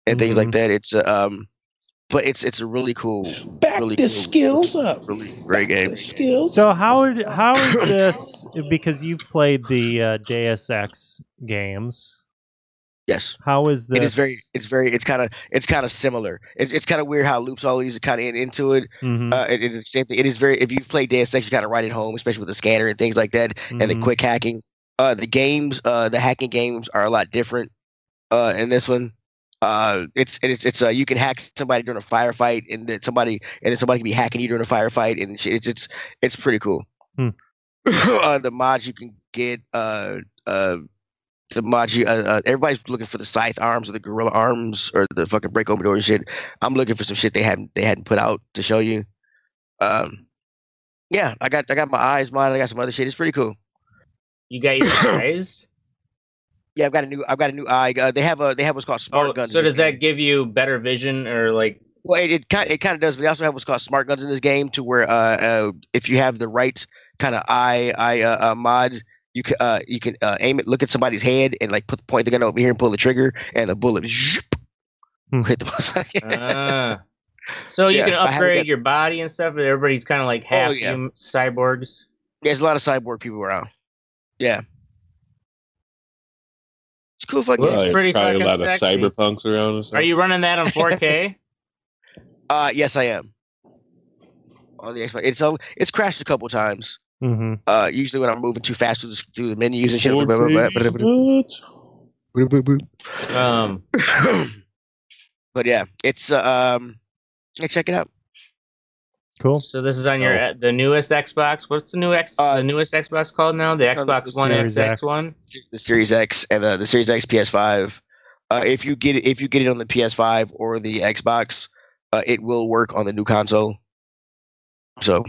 and things like Mhm. that. It's uh, um, but it's it's a really cool, Back really the cool, skills up. really great game. Skills. So how would- how is this? Because you've played the uh, Deus Ex games. Yes. How is this? It is very, it's very, it's kind of, it's kind of similar. It's, it's kind of weird how it loops all these kind of in, into it. Mhm, Uh, it, it's the same thing. It is very. If you've played Deus Ex, you kind of write it home, especially with the scanner and things like that, and the mhm. quick hacking. Uh, the games, uh, the hacking games are a lot different. Uh, in this one, uh, it's it's it's uh, you can hack somebody during a firefight, and then somebody and then somebody can be hacking you during a firefight, and it's it's it's pretty cool. Hmm. <laughs> uh, the mods you can get, uh, uh, the mods you, uh, uh, everybody's looking for the scythe arms or the gorilla arms or the fucking break open door and shit. I'm looking for some shit they hadn't they hadn't put out to show you. Um, yeah, I got I got my eyes mod. I got some other shit. It's pretty cool. You got your <coughs> eyes. Yeah, I've got a new I've got a new eye. Uh, they have a they have what's called smart Oh, guns. so does that game. give you better vision or like? Well, it, it kind it kind of does, but they also have what's called smart guns in this game, to where uh, uh if you have the right kind of eye eye uh, uh, mod, you can uh you can uh, aim it, look at somebody's head, and like put the point of the gun over here and pull the trigger, and the bullet zhoop, Hmm. hit the <laughs> motherfucker. Ah. so you Yeah, can upgrade got- your body and stuff. but Everybody's kind of like half Oh, yeah. hum- cyborgs. There's a lot of cyborg people around. Yeah, it's a cool fucking. Well, game. it's pretty probably a fucking lot sexy. of cyberpunks around. Or. Are you running that on 4K? <laughs> Uh, yes, I am. On the Xbox, it's on. It's crashed a couple times. Mhm. Uh, usually when I'm moving too fast through the, through the menus and shit. Four days, what? um, but yeah, it's uh, um, yeah, check it out. Cool. so this is on your uh, the newest Xbox. What's the new X? Uh, the newest Xbox called now? The it's on the Xbox One Series X, X. X1. The Series X and the, the Series X PS5. Uh, if you get it, if you get it on the PS5 or the Xbox, uh, it will work on the new console. So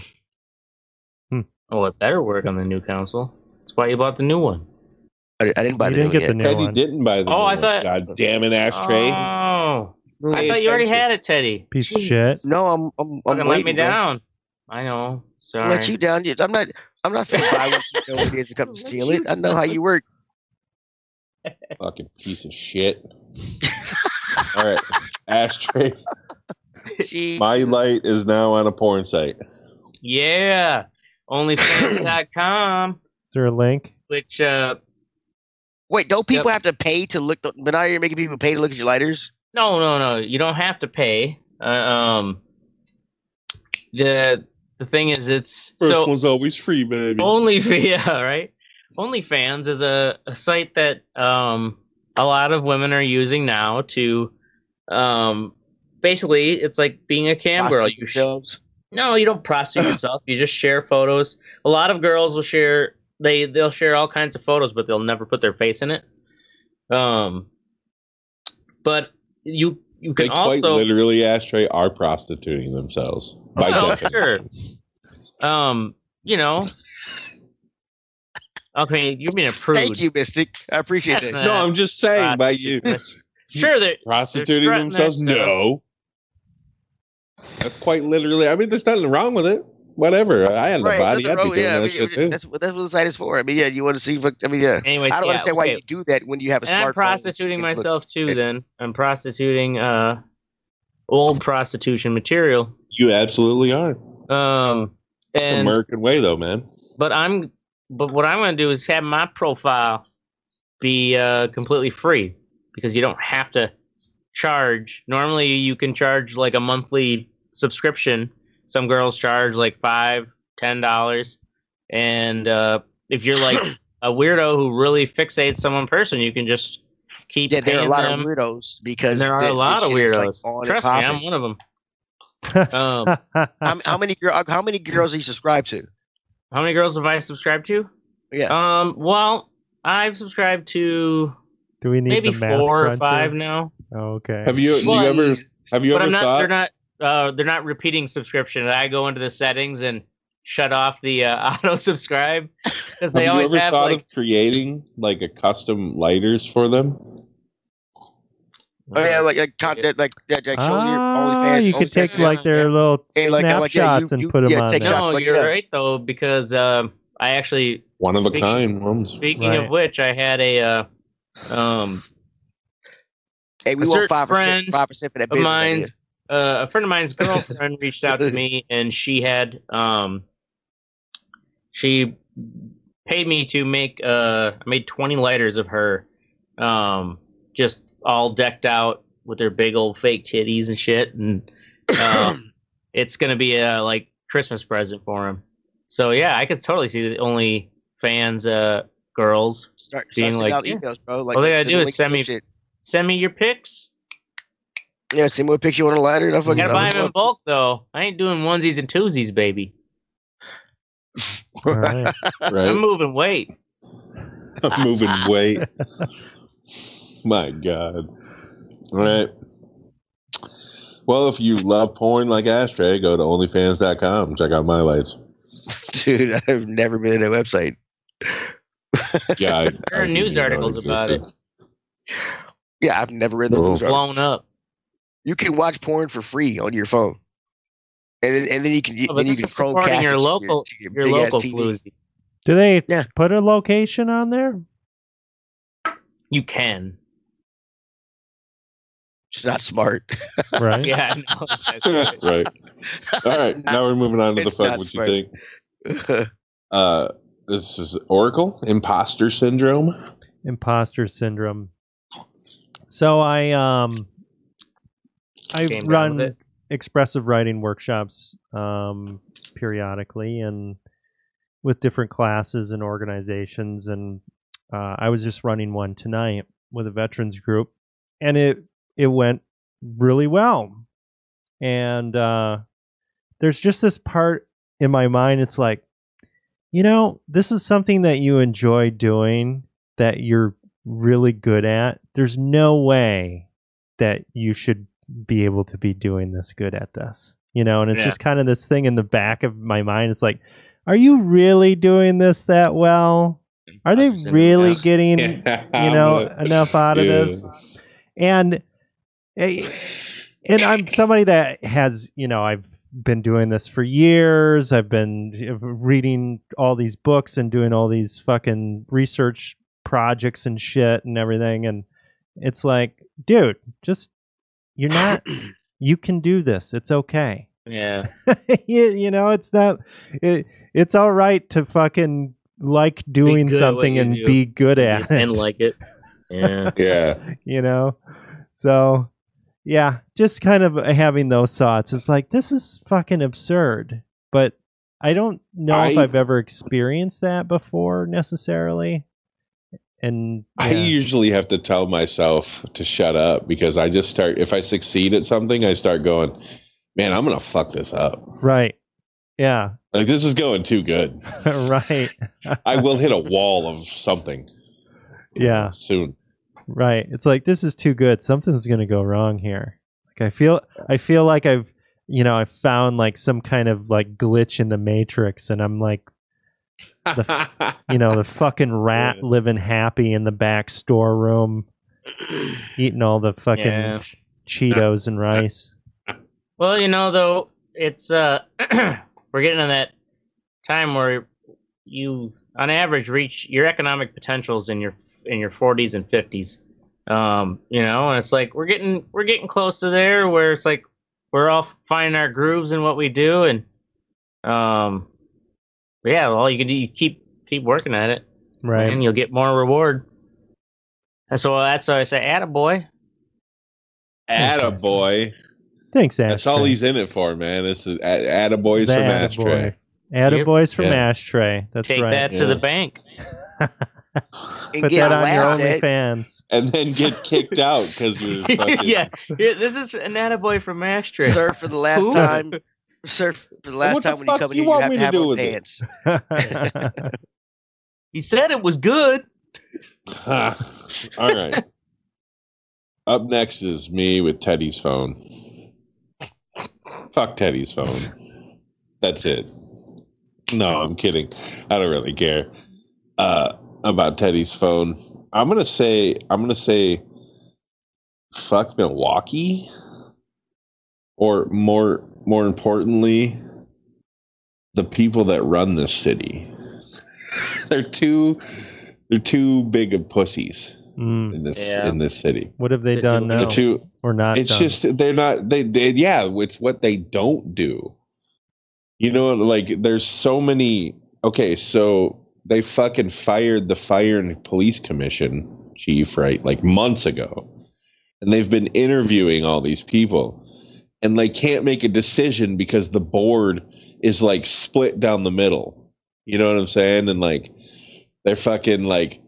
Oh, it better work on the new console. That's why you bought the new one. I, I didn't buy You the didn't new get the one new Teddy one. didn't buy the. Oh, new I one. thought- God damn it, ashtray. Oh, yet. I thought you already had it, Teddy. Piece of shit. No, I'm I'm, I'm Fucking let me waiting, bro. down. I know. Sorry. Let you down. I'm not. I'm not finna buy one so you know it is to come <laughs> to steal you it. I know how you work. Fucking piece of shit. All right, ashtray. <laughs> My light is now on a porn site. Yeah. Onlyfans.com, Is there a link? which uh Wait, don't people Yep. have to pay to look? But now you're making people pay to look at your lighters. No, no, no. You don't have to pay. Uh, um the the thing is it's First so one's always free, baby. only <laughs> yeah, right? OnlyFans is a, a site that um a lot of women are using now to um basically it's like being a cam girl. You sh- yourselves. No, you don't prostitute <laughs> yourself. You just share photos. A lot of girls will share they they'll share all kinds of photos, but they'll never put their face in it. Um, but you you They can quite also literally ashtray are prostituting themselves by oh sure, um, you know. Okay, you're being a prude. Thank you, Mystic. I appreciate That's that. No, I'm just saying by you Prostitute. Sure, that <laughs> prostituting strutting their themselves. No, that's quite literally. I mean, there's nothing wrong with it. Whatever. I had a Right, body. I'd be wrong- doing yeah, I that mean, shit too. that's what that's what the site is for. I mean, yeah, you want to see? I mean, yeah. anyways. I don't yeah, understand why you do that when you have a and I'm prostituting and look- myself too. it- Then I'm prostituting uh old prostitution material. You absolutely are. Um, It's and American way, though, man. but I'm but what I'm going to do is have my profile be uh, completely free because you don't have to charge. Normally, you can charge like a monthly subscription. Some girls charge like five, ten dollars, and uh, if you're like <clears throat> a weirdo who really fixates on one person, you can just keep. Yeah, there are a lot them. of weirdos because And there are th- a lot this of shit is, like, weirdos. on and Trust me, I'm one of them. <laughs> Um, how, how many girl? How many girls are you subscribed to? How many girls have I subscribed to? Yeah. Um. Well, I've subscribed to Do we need maybe the math four or cruncher? five now. Oh, okay. Have you? Do you ever? Have you but ever I'm not. thought? They're not. Uh, they're not repeating subscription. I go into the settings and shut off the uh, <laughs> auto subscribe because they have always you ever have thought like. of creating like a custom lighters for them? Oh yeah, like like content like that, like show your ah, OnlyFans. you could take yeah, like their yeah. little Hey, like- like, yeah, snapshots you- and you- put them yeah, on take there. shots. no, like you're that. right though because um, I actually One of a Speaking- kind ones. speaking Right. of which I had a uh, um Hey, we a want certain five percent, friend five percent for that of business. mine's idea. Uh, a friend of mine's <laughs> girlfriend reached out to me and she had um she paid me to make uh I made 20 lighters of her um just all decked out with their big old fake titties and shit and um <coughs> it's gonna be a like Christmas present for him so yeah I could totally see the only fans uh girls Start, being start like, yeah. emails, bro. Like, All they gotta do is send me- shit. send me your pics Yeah, send me a picture on a ladder. And I you fucking gotta buy hook them in bulk though I ain't doing onesies and twosies baby All right. <laughs> I'm moving weight I'm moving <laughs> weight. My God. All right. Well, if you love porn like Ashtray, go to OnlyFans.com. Check out my lights. Dude, <laughs> I've never been to that website. Yeah, I, There are I didn't news articles about it. Yeah, I've never read the news article. blown up You can watch porn for free on your phone, and then and then you can Oh, then you can is Chromecast your it to local- to your big-ass local TV. floozy Do they Yeah. put a location on there? you can It's not smart. <laughs> Right. yeah I know. That's <laughs> right. right. All right. Now we're moving on to the it's fuck what smart. you think. <laughs> Uh, this is Oracle Imposter Syndrome. Imposter syndrome. So I um I run expressive writing workshops um periodically and with different classes and organizations and uh, I was just running one tonight with a veterans group and it it went really well. And uh there's just this part in my mind it's like you know, this is something that you enjoy doing that you're really good at. There's no way that you should be able to be doing this good at this. You know, and it's Yeah. just kind of this thing in the back of my mind. It's like, are you really doing this that well? Are they really yeah. <laughs> getting, you know, I'm enough out of yeah. this? And eh, and I'm <sighs> somebody that has, you know, I've been doing this for years. I've been eh, reading all these books and doing all these fucking research projects and shit and everything. And it's like, dude, just you're not. <clears throat> You can do this. It's okay. <laughs> yeah you, you know, it's not. It, it's all right to fucking like doing good at what something and do. be good at it and like it yeah <laughs> Yeah. you know so yeah just kind of uh, having those thoughts it's like this is fucking absurd but i don't know if i've ever experienced that before necessarily and I usually have to tell myself to shut up because I just start if I succeed at something, I start going, Man, I'm gonna fuck this up. right yeah Like this is going too good. <laughs> right I will hit a wall of something. Yeah. Soon. right it's like this is too good something's gonna go wrong here like i feel i feel like i've you know i found like some kind of like glitch in the matrix and i'm like you know the <laughs> fucking rat Yeah. living happy in the back storeroom eating all the fucking Yeah. cheetos and rice well you know though it's uh <clears throat> we're getting in that time where you on average reach your economic potentials in your in your 40s and 50s um you know and it's like we're getting we're getting close to there where it's like we're all finding our grooves in what we do and um yeah all you can do you keep keep working at it right and you'll get more reward and so uh, that's why i say attaboy Attaboy. thanks That's all he's in it for, man. It's uh, a, a- attaboys The from attaboy. Ashtray. Attaboys from Yeah. ashtray that's take right that to Yeah. the bank <laughs> And put get that on your laughed at. OnlyFans. And then get kicked out because <laughs> fucking. yeah, yeah, this is an attaboy from Ashtray. Sir, for the last Who? time, sir, for the last What the time when you come in you here, you want have me to to have do on with it? pants. <laughs> He said it was good. All right. Up next is me with Teddy's phone. Fuck Teddy's phone. That's it. No, I'm kidding. I don't really care uh, about Teddy's phone. I'm gonna say I'm gonna say fuck Milwaukee, or more more importantly, the people that run this city. <laughs> they're too they're too big of pussies Mm. in this Yeah. in this city. What have they They done now The two or not? it's done? just they're not they, they yeah it's what they don't do you know like there's so many okay so they fucking fired the fire and police commission chief right like months ago and they've been interviewing all these people and they can't make a decision because the board is like split down the middle you know what i'm saying and like they're fucking like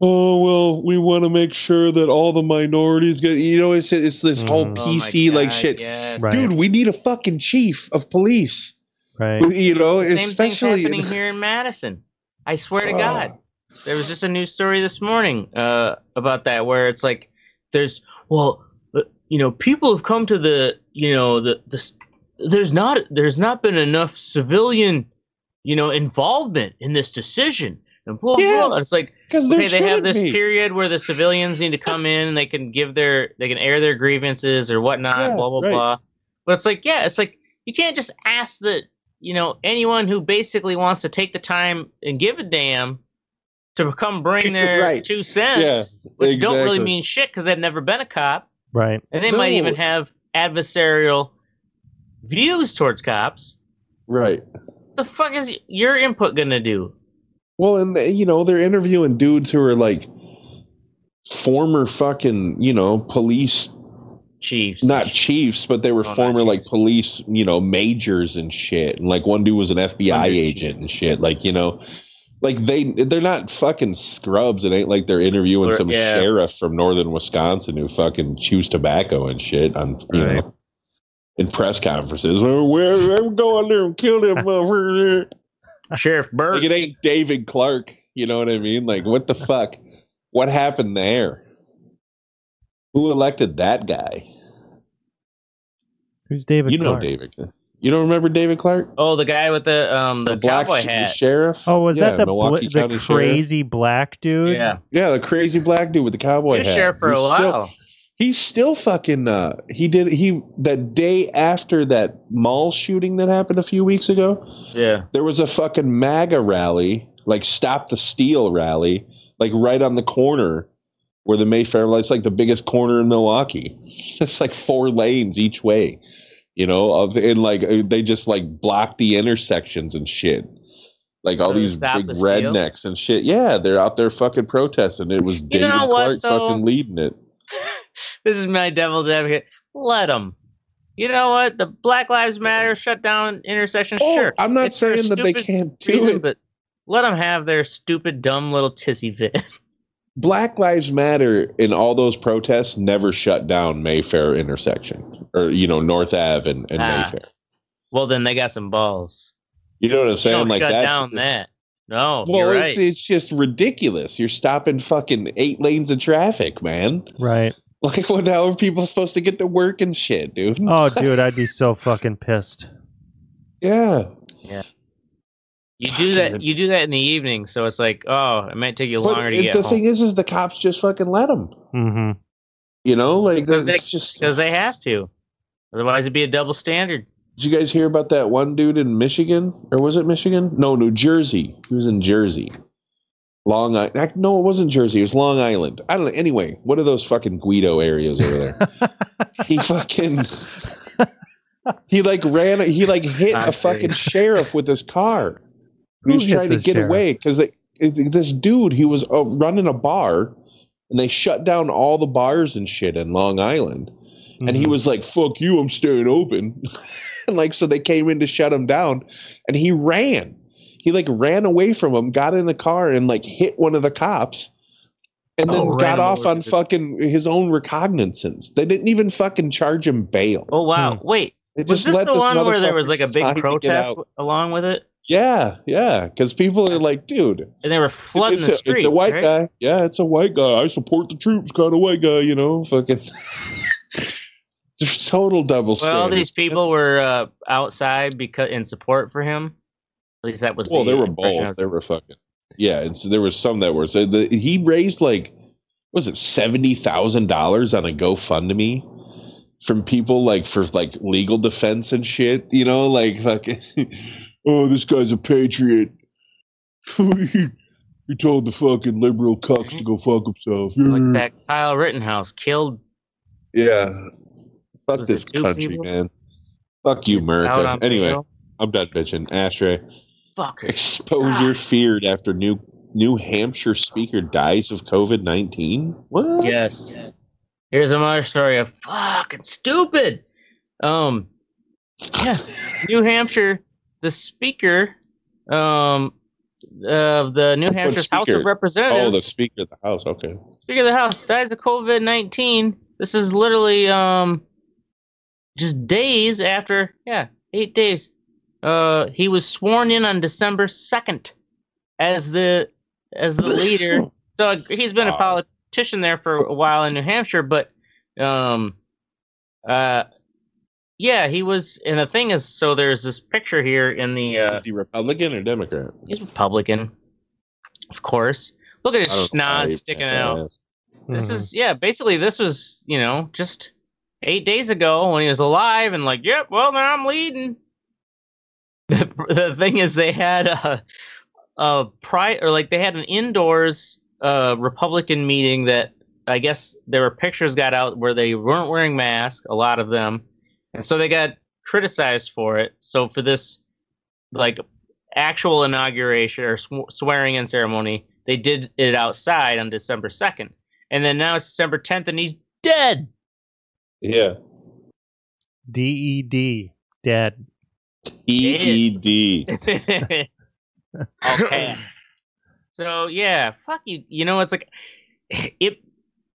oh well we want to make sure that all the minorities get you know it's it's this whole Mhm. Oh my pc like shit yes. Right. dude we need a fucking chief of police right. you know Same especially happening <laughs> here in Madison. I swear to Oh. God. There was just a news story this morning uh, about that where it's like there's well uh, you know people have come to the you know the the there's not there's not been enough civilian you know involvement in this decision and blah Yeah. blah. It's like okay, they have this period where the civilians need to <laughs> come in and they can give their they can air their grievances or whatnot, Yeah, blah blah right. blah. But it's like, yeah, it's like you can't just ask the you know anyone who basically wants to take the time and give a damn to come bring <laughs> their Right. two cents, which don't really mean shit because they've never been a cop, Right. and they might even have adversarial views towards cops. right. The fuck is your input gonna do? well and they, you know they're interviewing dudes who are like former fucking you know police Chiefs, not chiefs but they were Oh, former like police you know majors and shit. And like one dude was an fbi agent and shit like you know like they they're not fucking scrubs it ain't like they're interviewing Or- some yeah. sheriff from northern wisconsin who fucking chews tobacco and shit on you Right. know in press conferences oh, well, i'm going there and kill them motherfuckers Sheriff Burke. like it ain't david clarke you know what i mean like what the fuck what happened there who elected that guy Who's David? you know Clarke? david you don't remember david clarke Oh, the guy with the um the, black cowboy sh- hat. sheriff. Oh, was Yeah, that the bl- the County Sheriff. crazy black dude? yeah, Yeah, the crazy black dude with the cowboy he was hat. sheriff for a while. Still, he's still fucking. Uh, he did. He that day after that mall shooting that happened a few weeks ago. yeah, There was a fucking MAGA rally, like Stop the Steal rally, like right on the corner where the Mayfair. It's like the biggest corner in Milwaukee. <laughs> It's like four lanes each way. You know, of and like uh, they just like block the intersections and shit. Like all So these big the rednecks and shit. Yeah, they're out there fucking protesting. It was <laughs> David know what, Clarke fucking leading it. <laughs> this is my devil's advocate. Let them. You know what? The Black Lives Matter shut down intersections. Oh, sure, I'm not It's saying that they can't do reason, it. but let them have their stupid, dumb little tizzy fit. <laughs> Black Lives Matter in all those protests never shut down Mayfair intersection or you know North Ave and, and Ah. Mayfair. well, then they got some balls. You know what I'm saying? don't like shut that's down that. No, well, you're it's right. it's just ridiculous. You're stopping fucking eight lanes of traffic, man. Right. Like, what? How are people supposed to get to work and shit, dude? Oh, dude, I'd be <laughs> so fucking pissed. Yeah. Yeah, You do that. You do that in the evening, so it's like, oh, it might take you but longer to it- get the home thing is, is the cops just fucking let them. hmm You know, like Because that's they- just. because they have to. Otherwise, it'd be a double standard. Did you guys hear about that one dude in Michigan, or was it Michigan? No, New Jersey. He was in Jersey. Long Island. No, it wasn't Jersey. It was Long Island. I don't know. Anyway, what are those fucking Guido areas over there? <laughs> he fucking. <laughs> He like ran. He like hit a Not fucking sheriff with his car. He was trying to get sheriff? away because this dude he was uh, running a bar, and they shut down all the bars and shit in Long Island and he Mhm. was like fuck you i'm staying open <laughs> and like so they came in to shut him down and he ran he like ran away from him got in the car and like hit one of the cops and then Oh, got off on fucking his own recognizance they didn't even fucking charge him bail Oh wow! Hmm. Wait, They was just this let the one where there was like a big protest along with it? Yeah, yeah, because people are like, dude, and they were flooding the a, streets. it's a white right? guy. Yeah, it's a white guy. I support the troops, kind of white guy. You know, fucking. <laughs> There's total double Well, standards. these people were uh, outside because in support for him. At least that was. Well, the there were both. There were fucking. Yeah, and so there was some that were. So the, he raised like, was it seventy thousand dollars on a GoFundMe from people like for like legal defense and shit. You know, like fucking. <laughs> oh, this guy's a patriot. he, <laughs> he told the fucking liberal cucks to go fuck himself. Like that Kyle Rittenhouse killed Yeah. Fuck this country, people? man. Fuck you, America. Anyway, video. I'm done bitching. Ashtray. Fuckers. Exposure feared after new New Hampshire speaker dies of COVID nineteen. What? Yes. Here's another story of fucking stupid. Um, yeah, New Hampshire, the speaker, um, of the New Hampshire House of Representatives. Oh, the speaker of the house. Okay. Speaker of the House dies of COVID nineteen. This is literally um, just days after. Yeah, eight days. Uh, he was sworn in on December second as the as the leader. <coughs> So he's been a politician there for a while in New Hampshire, but um, uh, yeah, he was. And the thing is, so there's this picture here in the. Uh, Is he Republican or Democrat? he's Republican, of course. Look at his don't know why schnoz sticking out. passed. This is yeah, basically this was, you know, just eight days ago when he was alive and like, yep, well now I'm leading. <laughs> The, the thing is they had a a pri or like they had an indoors uh Republican meeting that I guess there were pictures got out where they weren't wearing masks, a lot of them. And so they got criticized for it. So for this like actual inauguration or sw- swearing in ceremony, they did it outside on December 2nd. And then now it's December 10th and he's dead. Yeah. D E D. Dead. E E D. <laughs> okay. So yeah, fuck you. You know, it's like it.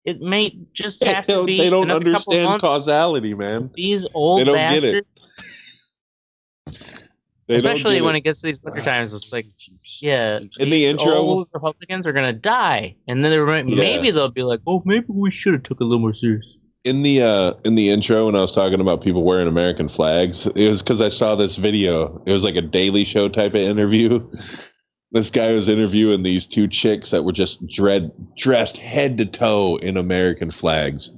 It may just have to be. they don't understand causality, man. These old They don't get it. bastards, They especially get when it. it gets to these winter times, it's like, yeah. In the intro- old Republicans are gonna die, and then they're, Yeah. maybe they'll be like, "Oh, maybe we should have took it a little more serious." in the uh in the intro when I was talking about people wearing American flags, it was because I saw this video. It was like a Daily Show type of interview. This guy was interviewing these two chicks that were just dread dressed head to toe in American flags.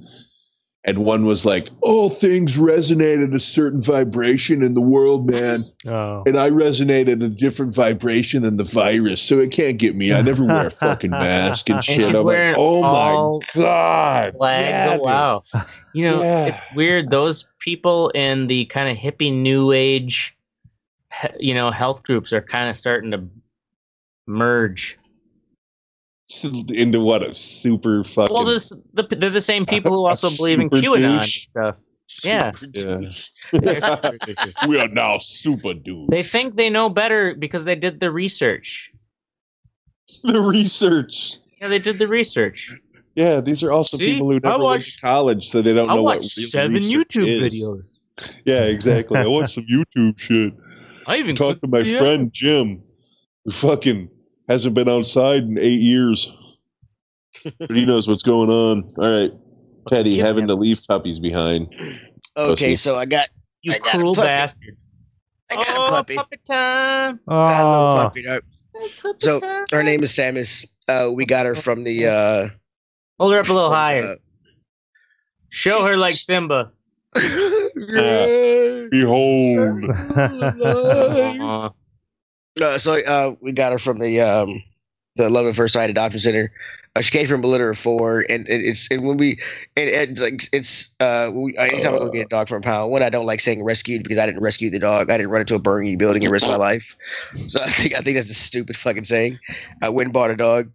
And one was like, "All things resonate at a certain vibration in the world, man. Oh. And I resonate at a different vibration than the virus, so it can't get me. I never wear a fucking <laughs> mask and shit. she's I'm wearing like, oh my god, flags. Yeah, oh, dude. wow. You know, Yeah. it's weird. Those people in the kind of hippie new age, you know, health groups are kind of starting to merge. into what a super fucking Well, this the, they're the same people who <laughs> also believe in super QAnon douche. stuff. Yeah. Yeah. <laughs> <laughs> we are now super dudes. They think they know better because they did the research. the research. Yeah, they did the research. Yeah, these are also See? people who I never went to college, so they don't I know what watched seven YouTube is. videos. Yeah, exactly. I watched some YouTube shit. I even Talked to my Yeah. friend Jim, who fucking hasn't been outside in eight years, but he knows what's going on. All right, Teddy, Jim having never- to leave puppies behind. Okay, Pussy. so I got You I got a cruel puppy. bastard. I got oh, a puppy. puppy time. Got a little Oh. puppy. right? So, Her name is Samus. Uh, we got her from the. Uh, Hold her up a little from, higher. Show her like Simba. <laughs> uh, Behold. Aw. Uh, so uh, we got her from the um, the Love at First Sight Adoption Center. Uh, she came from a litter of four, and it, it's and when we and it's like it's uh we, anytime I go get a dog from a pound, one I don't like saying rescued because I didn't rescue the dog. I didn't run into a burning building and risk my life. So I think I think that's a stupid fucking saying. I went and bought a dog.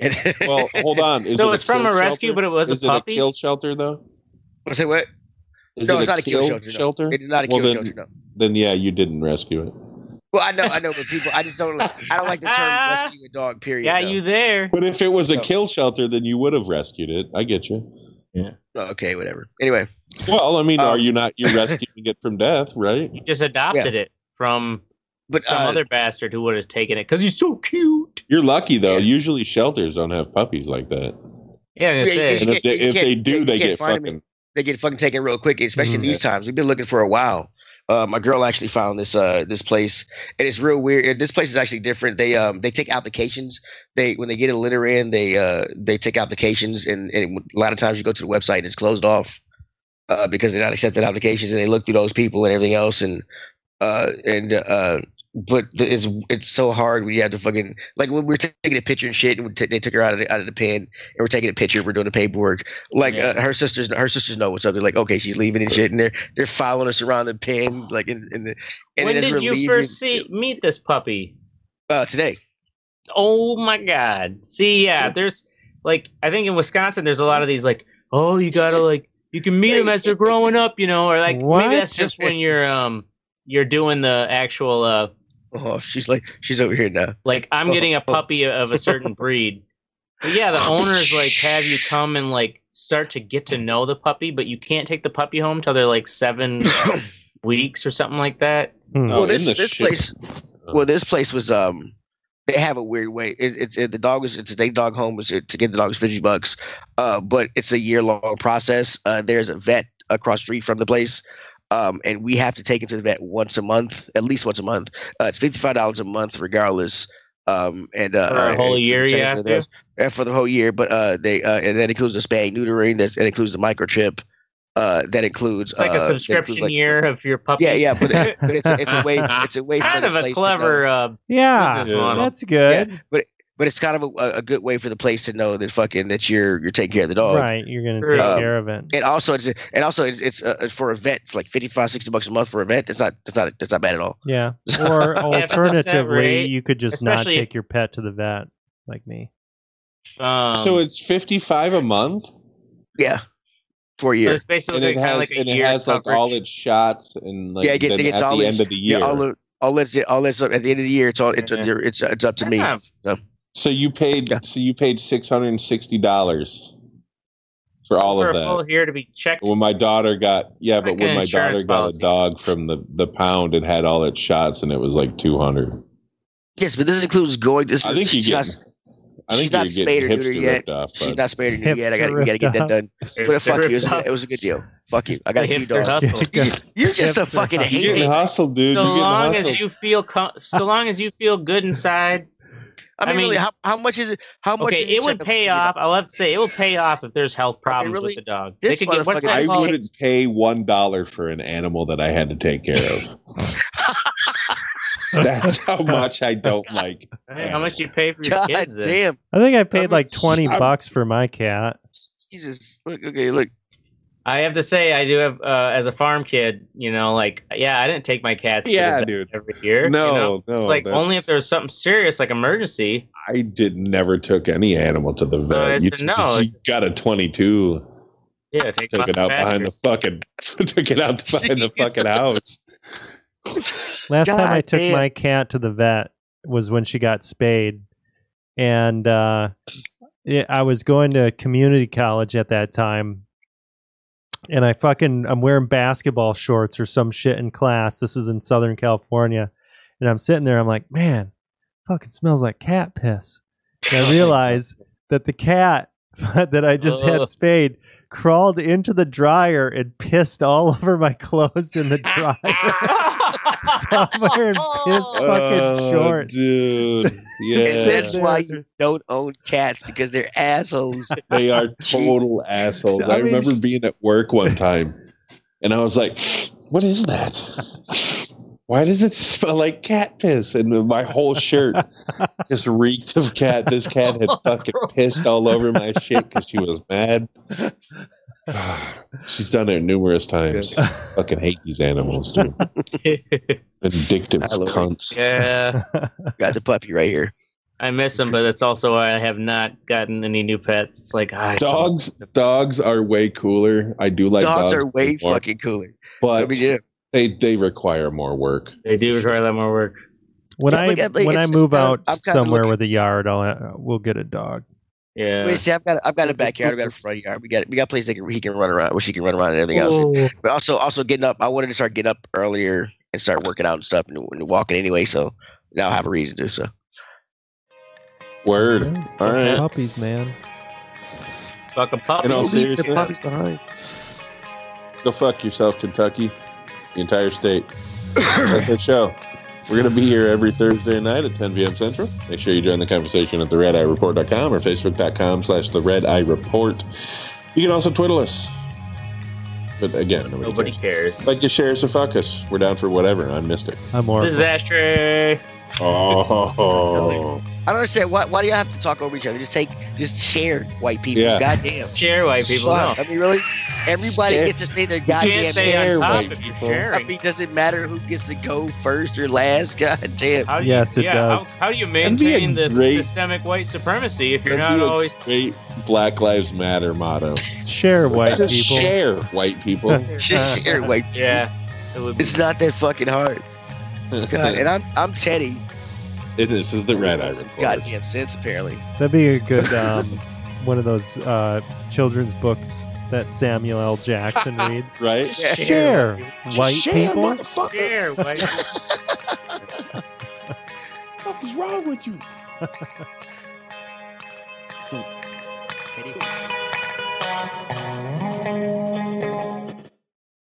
And <laughs> well, hold on. Is So it it's from a rescue, shelter? but it was a Is it puppy? a kill shelter though? I say what? Is No, it it's not a kill shelter, no. shelter? It's not a Well, kill then- shelter. No. Then yeah, you didn't rescue it. Well, I know, I know, but people, I just don't. like. I don't like the term <laughs> rescue a dog. Period. Got though. you there. But if it was a kill shelter, then you would have rescued it. I get you. Oh, okay, whatever. Anyway, Well, I mean, Um, are you not? You're <laughs> rescuing it from death, right? You just adopted it from but some uh, other bastard who would have taken it because he's so cute. You're lucky though. Yeah. Usually shelters don't have puppies like that. Yeah, I'm Yeah, gonna say, And if they, can't- if they do, they get find 'em fucking. they get fucking taken real quick, especially Mhm. these times. We've been looking for a while. Uh, my girl actually found this uh this place, and it's real weird. This place is actually different. They um they take applications. They when they get a litter in, they uh they take applications, and, and a lot of times you go to the website and it's closed off uh, because they're not accepting applications, and they look through those people and everything else, and uh and uh but the- it's it's so hard when you have to fucking like when we're taking a picture and shit, and we t- they took her out of the, out of the pen, and we're taking a picture, we're doing the paperwork. Like Yeah. uh, her sisters, her sisters know what's up. They're like, okay, she's leaving and shit, and they're they're following us around the pen, like in, in the. And when did you leaving- first see meet this puppy? Uh, today. Oh my god! See, yeah, there's like I think in Wisconsin, there's a lot of these like, oh, you gotta like you can meet them as they're <laughs> growing up, you know, or like What? maybe that's just when you're um you're doing the actual uh Oh, she's like, she's over here now. like I'm getting a puppy of a certain <laughs> breed. But yeah, the owners like have you come and like start to get to know the puppy, but you can't take the puppy home till they're like seven <coughs> weeks or something like that. Hmm. Oh, well, in this this ship. place, well, this place was um, they have a weird way. It, it's it, the dog is it's a day dog home was to get the dog's is fifty bucks, uh, but it's a year long process. Uh, there's a vet across the street from the place. Um, and we have to take him to the vet once a month, at least once a month. Uh, it's fifty five dollars a month, regardless. Um, and uh, For a uh, whole and year the you change have for to? those- yeah, for the whole year. But uh, they uh, and that includes the spay neutering. That, that includes the microchip. Uh, that includes It's like uh, a that subscription like- year of your puppy. Yeah, yeah, but, it, but it's a, it's a way <laughs> it's a way kind the of a place to know- clever uh, yeah, business Yeah. model. that's good. but it's kind of a, a good way for the place to know that fucking that you're you're taking care of the dog. Right, you're gonna take Um, care of it. And also it's and also it's it's uh, for a vet for like 55 60 bucks a month for a vet. That's not that's not that's not bad at all. Yeah. <laughs> Or if it's alternatively, rate, you could just not especially if- take your pet to the vet, like me. Um, so it's fifty five a month, Yeah. For a so it's basically and it kind has of like a and it year has like all its shots and like Yeah, it gets- it gets at all the its- end of the year. Yeah, all the all that's all that's at the end of the year. It's all it's Yeah. it's, it's up to That's me. not- so you paid Yeah. so you paid six hundred and sixty dollars for all for of a full that. year to be checked. When my daughter got yeah, but Like when my insurance daughter got policy. a dog from the the pound, it had all its shots and it was like two hundred. Yes, but this includes going. This I think you she's get. I think she's not you're getting spayed or neutered yet. off. she's not spared or neutered yet. I got Hipster we got to get that ripped done. But fuck you, it was, a, it was a good deal. Fuck you. I got a The dog. hustle. <laughs> You're just a fucking hustle. you're hater. getting hustled, dude. so you're long hustled. as you feel com- so long as you feel good <laughs> inside I mean, I mean- really, how, how much is it? How much? okay it would pay for your dog? off i'll have to say it will pay off if there's health problems really? with the dog This they could get what's that I called? wouldn't pay one dollar for an animal that I had to take care of. <laughs> That's how <laughs> much I don't like. Hey, how much you pay for your God kids then? damn, I think I paid I'm- like twenty I'm- bucks for my cat. Jesus! Look, okay, look. I have to say i do have uh, as a farm kid you know like yeah i didn't take my cats to the Yeah, vet dude. every year No, you know? no, it's like that's- only if there's something serious like emergency I did never took any animal to the vet. I you, said no. you got a twenty-two. yeah take them Took out it the out behind the fucking. <laughs> took it out behind the fucking house. Last time I took damn. my cat to the vet was when she got spayed, and uh, I was going to community college at that time, and I fucking I'm wearing basketball shorts or some shit in class. This is in Southern California, and I'm sitting there. I'm like, man, fucking smells like cat piss. And I <laughs> realize that the cat <laughs> that I just had spayed crawled into the dryer and pissed all <laughs> over my clothes in the dryer. So I'm wearing piss fucking Oh, shorts. dude. And <laughs> Yeah, that's why you don't own cats because they're assholes. <laughs> they are <laughs> total assholes. I I, mean, remember being at work one time, and I was like, "What is that? Why does it smell like cat piss?" And my whole shirt <laughs> just reeked of cat. This cat had <laughs> fucking pissed all over my shit because she was mad. <laughs> She's done it numerous times. fucking hate these animals, dude. Vindictive Halloween. cunts. yeah Got the puppy right here. i miss them but that's also why i have not gotten any new pets it's like ah, I Dogs, dogs are way cooler. I do like dogs, dogs, are way more, fucking cooler. but I mean, yeah. They they require more work. they do require a lot more work when Yeah, I like, like, when I move kinda- out kinda somewhere with a yard, I'll uh, we'll get a dog. yeah Wait, see, I've got I've got a backyard, I've got a front yard. We got we got a place that can, he can run around, where she can run around and everything else. Oh, But also also getting up. I wanted to start getting up earlier and start working out and stuff and, and walking anyway. So now I have a reason to. do So Word. Yeah, All right. Puppies, man. Fucking puppies. In all Leave seriousness, puppies behind. go fuck yourself, Kentucky. The entire state. That's the show. We're going to be here every Thursday night at 10 p.m. Central. Make sure you join the conversation at theredeyereport.com or facebook.com slash the red eye report. You can also twiddle us. But again, nobody, Nobody cares. cares. Like to share us or fuck us. We're down for whatever. I'm Mystic. I'm more. This is Ashtray. Oh. I don't understand why. Why do you have to talk over each other? Just take, just share white people. Yeah. Goddamn. Share white people. No. I mean, really, everybody Share- gets to say their You goddamn can't stay share on top white if you're people. I sharing. mean, does it matter who gets to go first or last? <laughs> God damn. How do you, Yes, it yeah, does. How, how do you That'd be a maintain the great- systemic white supremacy if you're That'd not be a always Great Black Lives Matter motto. Share white Just people. share white people. <laughs> Just share white <laughs> people. Yeah. It would be It's not that fucking hard. God, and I'm I'm Teddy. It is. This is the Red eye Forge. Goddamn sense, apparently. That'd be a good um, <laughs> one of those uh, children's books that Samuel L. Jackson <laughs> reads. <laughs> right? Share, white share, people. Share, white people. what is wrong with you? You.